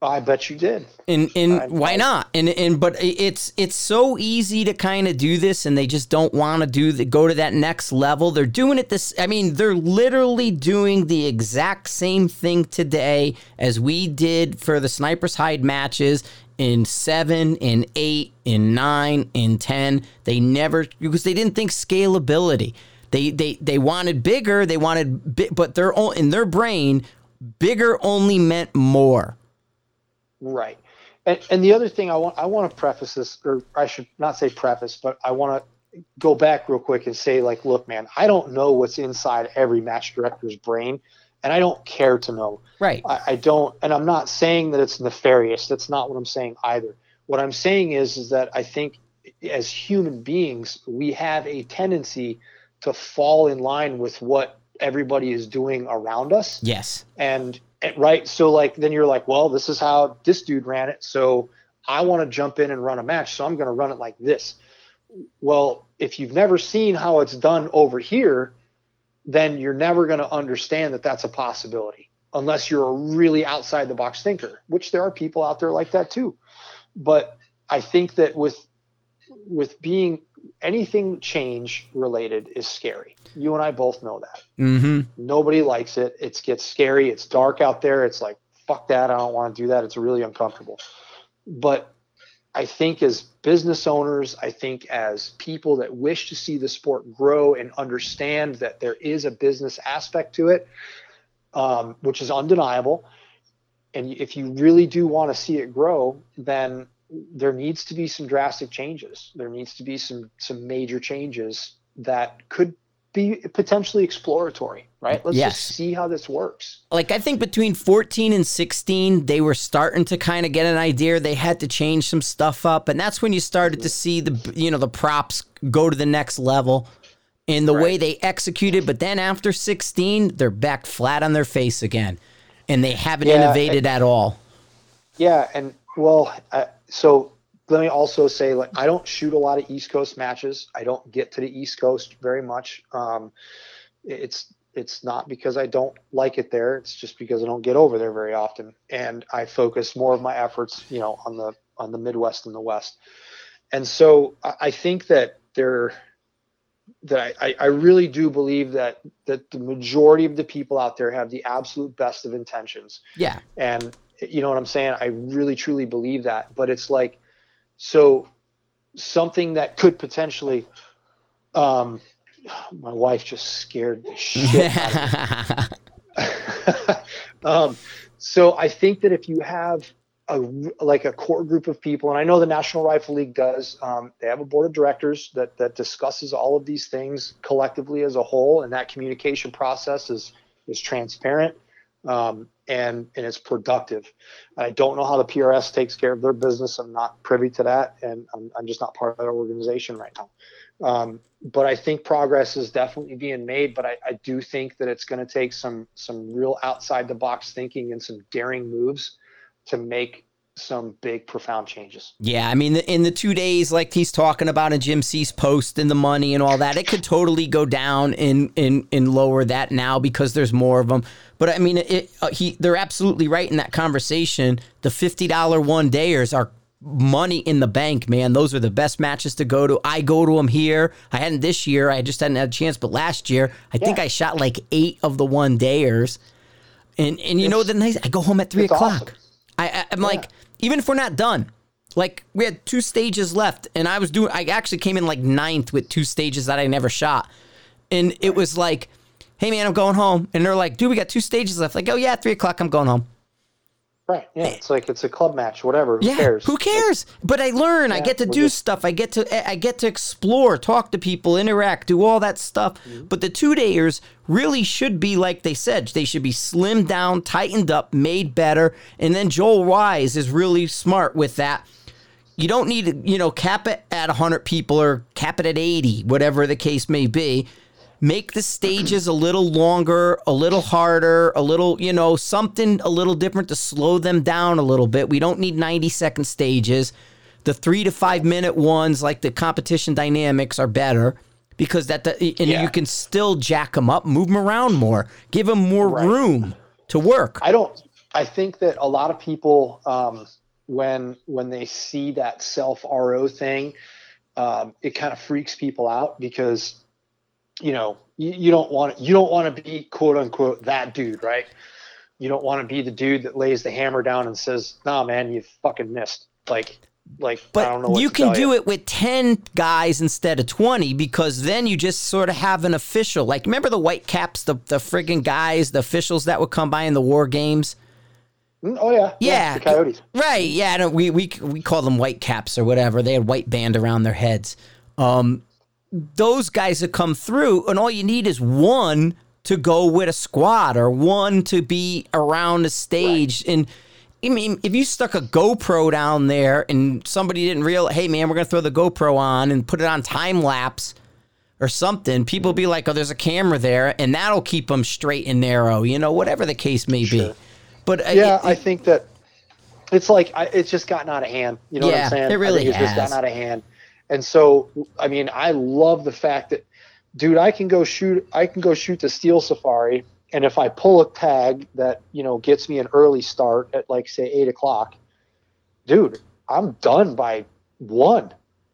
I bet you did. And and why not? And and but it's it's so easy to kind of do this, and they just don't want to do the go to that next level. They're doing it this. I mean, they're literally doing the exact same thing today as we did for the Snipers Hide matches in seven, in eight, in nine, in ten. They never because they didn't think scalability. They they they wanted bigger. They wanted, but they're in their brain, bigger only meant more Right. And, and the other thing I want I want to preface this, or I should not say preface, but I want to go back real quick and say, like, look, man, I don't know what's inside every match director's brain, and I don't care to know. Right. I, I don't, and I'm not saying that it's nefarious. That's not what I'm saying either. What I'm saying is, is that I think as human beings, we have a tendency to fall in line with what everybody is doing around us. Yes. And right so like then you're like well this is how this dude ran it so i want to jump in and run a match so i'm going to run it like this. Well if you've never seen how it's done over here then you're never going to understand that that's a possibility unless you're a really outside the box thinker which there are people out there like that too. But i think that with with being anything change related is scary. You and I both know that. Mm-hmm. Nobody likes it. It gets scary. It's dark out there. It's like, fuck that. I don't want to do that. It's really uncomfortable. But I think as business owners, I think as people that wish to see the sport grow and understand that there is a business aspect to it, um, which is undeniable. And if you really do want to see it grow, then there needs to be some drastic changes. There needs to be some some major changes that could be potentially exploratory, right? Let's yes. just see how this works. Like I think between 14 and 16, they were starting to kind of get an idea. They had to change some stuff up, and that's when you started to see the you know the props go to the next level in the right. way they executed. But then after 16, they're back flat on their face again, and they haven't yeah, innovated and, at all. Yeah, and well, uh, so let me also say, like, I don't shoot a lot of East Coast matches. I don't get to the East Coast very much. Um, it's it's not because I don't like it there. It's just because I don't get over there very often, and I focus more of my efforts, you know, on the on the Midwest and the West. And so I, I think that there that I, I really do believe that that the majority of the people out there have the absolute best of intentions. Yeah. And you know what I'm saying? I really truly believe that. But it's like, so something that could potentially, um, my wife just scared the shit out of me. <laughs> um, so I think that if you have a like a core group of people, and I know the National Rifle League does. Um, they have a board of directors that that discusses all of these things collectively as a whole, and that communication process is is transparent um, and and it's productive. I don't know how the PRS takes care of their business. I'm not privy to that, and I'm, I'm just not part of that organization right now. Um, but I think progress is definitely being made. But I, I do think that it's going to take some some real outside the box thinking and some daring moves to make some big profound changes. Yeah, I mean in the 2 days like he's talking about in Jim C's post and the money and all that, it could totally go down and and and lower that now because there's more of them. But I mean it uh, he they're absolutely right in that conversation. The $50 one dayers are money in the bank, man. Those are the best matches to go to. I go to them here. I hadn't this year. I just hadn't had a chance, but last year I yeah. think I shot like 8 of the one dayers. And and you it's, know the nice I go home at 3 o'clock. Awesome. I, I'm yeah. like even if we're not done, like we had two stages left, and I was doing. I actually came in like ninth with two stages that I never shot, and it was like, "Hey man, I'm going home," and they're like, "Dude, we got two stages left." Like, "Oh yeah, three o'clock, I'm going home." Right. Yeah. It's like it's a club match, whatever. Who yeah, cares? Who cares? But I learn. Yeah, I get to do just... stuff. I get to I get to explore, talk to people, interact, do all that stuff. Mm-hmm. But the two dayers really should be like they said. They should be slimmed down, tightened up, made better. And then Joel Wise is really smart with that. You don't need to, you know, cap it at 100 people or cap it at 80, whatever the case may be make the stages a little longer, a little harder, a little, you know, something a little different to slow them down a little bit. We don't need 90 second stages. The three to five minute ones, like the competition dynamics, are better because that, and Yeah. you can still jack them up, move them around more, give them more Right. room to work. I don't. I think that a lot of people, um, when when they see that self RO thing, um, it kind of freaks people out because, you know, you, you don't want you don't want to be quote unquote that dude, right? You don't want to be the dude that lays the hammer down and says, "Nah, man, you fucking missed." Like, like I don't know. But you can do you. it with 10 guys instead of 20 because then you just sort of have an official. Like, remember the white caps, the, the friggin' guys, the officials that would come by in the war games? Mm, Oh yeah, Yeah. the Coyotes. Right. Yeah. No, we, we, we call them white caps or whatever. They had white band around their heads. Um, those guys that come through, and all you need is one to go with a squad or one to be around the stage. And I mean, if you stuck a GoPro down there and somebody didn't realize, hey man, we're gonna throw the GoPro on and put it on time lapse or something, people will be like, oh, there's a camera there, and that'll keep them straight and narrow. You know, whatever the case may be. But uh, yeah, it- I think that it's like I, it's just gotten out of hand. You know what I'm saying? it really think it's just has. gotten out of hand. And so, I mean, I love the fact that, dude, I can go shoot. I can go shoot the steel safari, and if I pull a tag that you know gets me an early start at like say eight o'clock, dude, I'm done by one.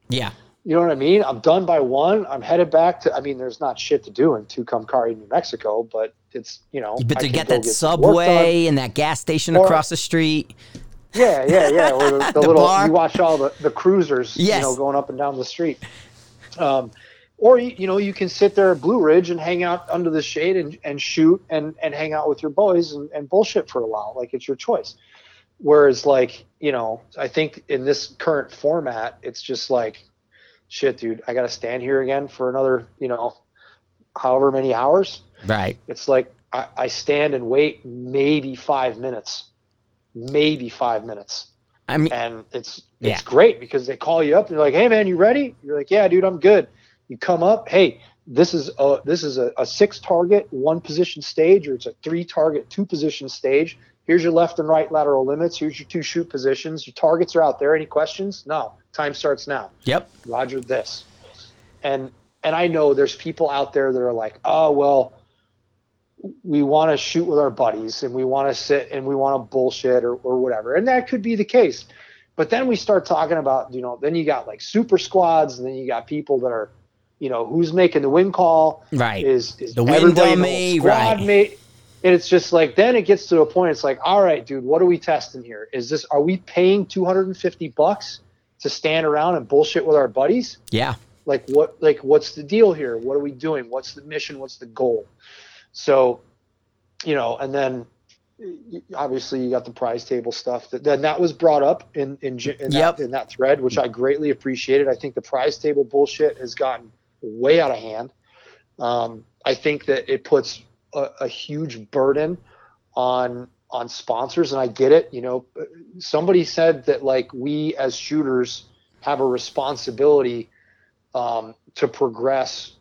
yeah. You know what I mean? I'm done by one. I'm headed back to. I mean, there's not shit to do in Tucumcari, New Mexico, but it's you know. But to get that done. subway and that gas station Or- across the street. Yeah, yeah, yeah. Or the, the, <laughs> The little bar. you watch all the, the cruisers, Yes. you know, going up and down the street. Um, or you, know, you can sit there at Blue Ridge and hang out under the shade and, and shoot and, and hang out with your boys and, and bullshit for a while. Like it's your choice. Whereas like, you know, I think in this current format, it's just like, shit, dude, I got to stand here again for another, you know, however many hours Right. it's like I, I stand and wait maybe five minutes, maybe five minutes, I mean, and it's it's Yeah. great because they call you up and they're like, "Hey man, you ready?" You're like, "Yeah, dude, I'm good." You come up, hey, this is a this is a, a six target one position stage, or it's a three target two position stage. Here's your left and right lateral limits. Here's your two shoot positions. Your targets are out there. Any questions? No. Time starts now. yep. Roger this. And and I know there's people out there that are like, oh well, we want to shoot with our buddies and we want to sit and we want to bullshit or, or whatever. And that could be the case. But then we start talking about, you know, then you got like super squads and then you got people that are, you know, who's making the win call Right. is, is The win the dummy, squad right. mate. And it's just like then it gets to a point. It's like, all right, dude, what are we testing here? Is this are we paying 250 bucks to stand around and bullshit with our buddies? Yeah. Like what? Like what's the deal here? What are we doing? What's the mission? What's the goal? So, you know, and then obviously you got the prize table stuff. That then that was brought up in in, in, Yep. that, in that thread, which I greatly appreciated. I think the prize table bullshit has gotten way out of hand. Um, I think that it puts a, a huge burden on on sponsors, and I get it. You know, somebody said that like we as shooters have a responsibility um, to progress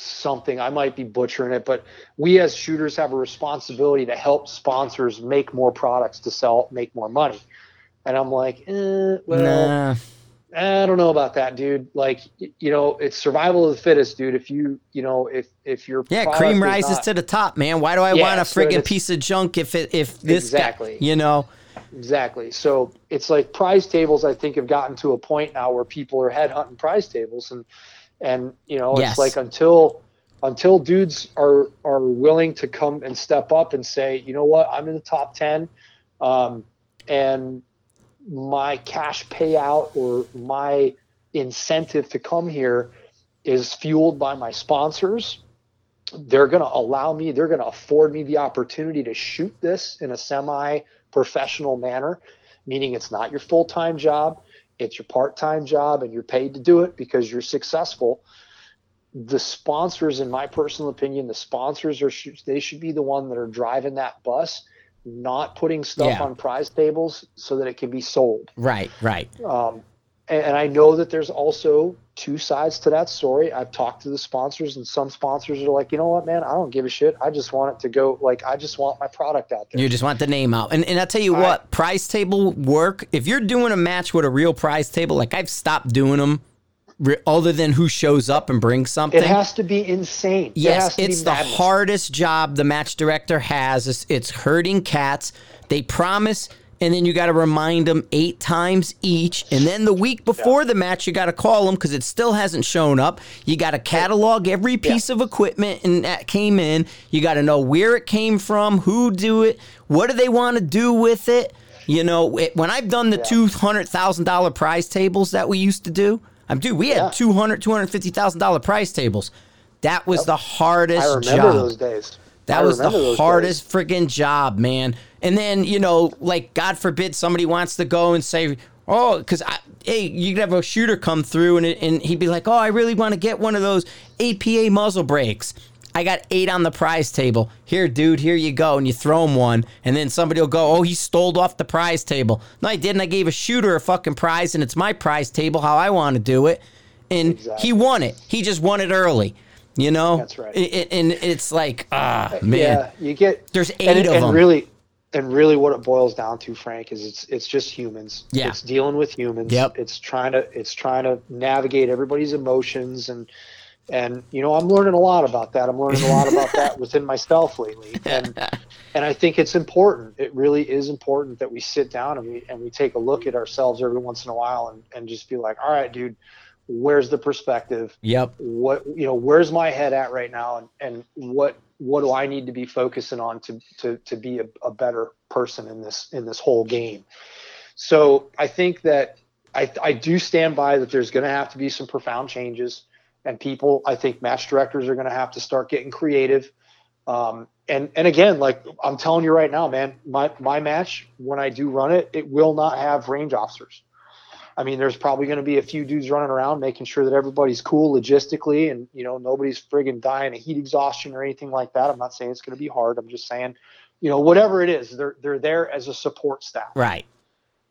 something. I might be butchering it, but we as shooters have a responsibility to help sponsors make more products to sell, make more money. And I'm like, eh, well, Nah. I don't know about that, dude. Like, you know, it's survival of the fittest, dude. If you, you know, if if your Yeah, cream rises not- to the top, man. Why do I Yeah, want a so friggin' piece of junk if it if this guy- Exactly. you know? Exactly. So it's like prize tables. I think have gotten to a point now where people are headhunting prize tables, and and you know Yes. it's like until until dudes are are willing to come and step up and say, you know what, I'm in the top ten, um, and my cash payout or my incentive to come here is fueled by my sponsors. They're going to allow me they're going to afford me the opportunity to shoot this in a semi professional manner meaning it's not your full-time job it's your part-time job and you're paid to do it because you're successful the sponsors in my personal opinion the sponsors are they should be the one that are driving that bus not putting stuff Yeah. on prize tables so that it can be sold Right, right. um, and, and I know that there's also two sides to that story. I've talked to the sponsors, and some sponsors are like, you know what, man, I don't give a shit. I just want it to go. Like, I just want my product out there. You just want the name out. And and I'll tell you what, right. prize table work. If you're doing a match with a real prize table, like I've stopped doing them. Other than who shows up and brings something, It has to be insane. Yes, to it's the hardest job the match director has. It's, it's herding cats. They promise, and then you got to remind them eight times each. And then the week before the match, you got to call them because it still hasn't shown up. You got to catalog every piece of equipment and that came in. You got to know where it came from, who do it, what do they want to do with it. You know, it, when I've done the two hundred thousand dollar prize tables that we used to do, I'm dude, we had Yeah. two hundred, two hundred fifty thousand dollar prize tables. That was the hardest I remember job. those days. That I was the hardest freaking job, man. And then, you know, like, God forbid somebody wants to go and say, oh, because, I, hey, you could have a shooter come through and, it, and he'd be like, oh, I really want to get one of those APA muzzle brakes. I got eight on the prize table. Here, dude, here you go. And you throw him one. And then somebody will go, oh, he stole off the prize table. No, I didn't. I gave a shooter a fucking prize, and it's my prize table how I want to do it. And Exactly. he won it. He just won it early. You know? That's right. I- and it's like, ah, man. Yeah, you get There's and, eight of and them. really, and really, what it boils down to, Frank, is it's it's just humans. Yeah. it's dealing with humans. Yep. It's trying to it's trying to navigate everybody's emotions and and you know I'm learning a lot about that. I'm learning a lot <laughs> about that within myself lately, and <laughs> and I think it's important. It really is important that we sit down and we and we take a look at ourselves every once in a while and and just be like, all right, dude, where's the perspective? Yep. what you know where's my head at right now and, and what what do i need to be focusing on to to, to be a, a better person in this in this whole game so i think that i i do stand by that there's going to have to be some profound changes and people i think match directors are going to have to start getting creative um, and and again like i'm telling you right now man my my match when i do run it it will not have range officers I mean, there's probably going to be a few dudes running around making sure that everybody's cool logistically and, you know, nobody's friggin' dying of heat exhaustion or anything like that. I'm not saying it's going to be hard. I'm just saying, you know, whatever it is, they're, they're there as a support staff. Right.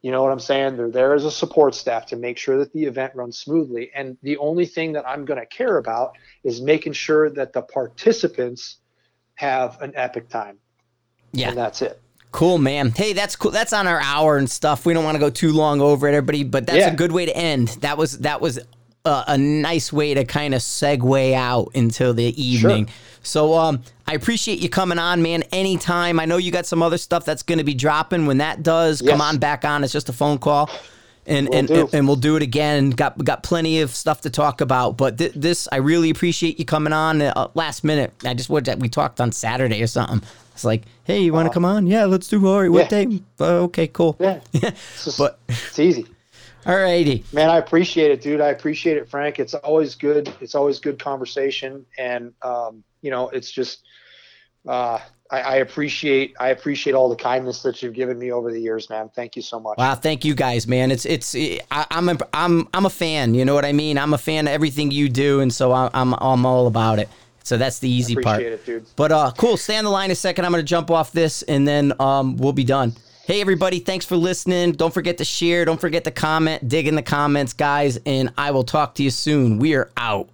You know what I'm saying? They're there as a support staff to make sure that the event runs smoothly. And the only thing that I'm going to care about is making sure that the participants have an epic time. Yeah. And that's it. Cool, man. Hey, that's cool. That's on our hour and stuff. We don't want to go too long over it, everybody, but that's Yeah. a good way to end. That was that was a, a nice way to kind of segue out into the evening. So, um, I appreciate you coming on, man. Anytime. I know you got some other stuff that's going to be dropping. When that does, come on back on. It's just a phone call. And, Will and, and and we'll do it again. Got got plenty of stuff to talk about, but th- this I really appreciate you coming on uh, last minute. I just would we talked on Saturday or something. It's like, hey, you want to come on? Yeah, let's do. Right, what Yeah. day? Uh, okay, cool. Yeah. <laughs> It's just- But it's easy. <laughs> all righty, Man, I appreciate it, dude. I appreciate it, Frank. It's always good. It's always good conversation, and um, you know, it's just uh, I, I appreciate I appreciate all the kindness that you've given me over the years, man. Thank you so much. wow, thank you guys, man. It's it's I, I'm a, I'm I'm a fan. You know what I mean? I'm a fan of everything you do, and so I, I'm I'm all about it. So that's the easy appreciate part. it, dude. But uh, cool. Stay on the line a second. I'm gonna jump off this, and then um, we'll be done. Hey everybody, thanks for listening. Don't forget to share. Don't forget to comment. Dig in the comments, guys, and I will talk to you soon. We are out.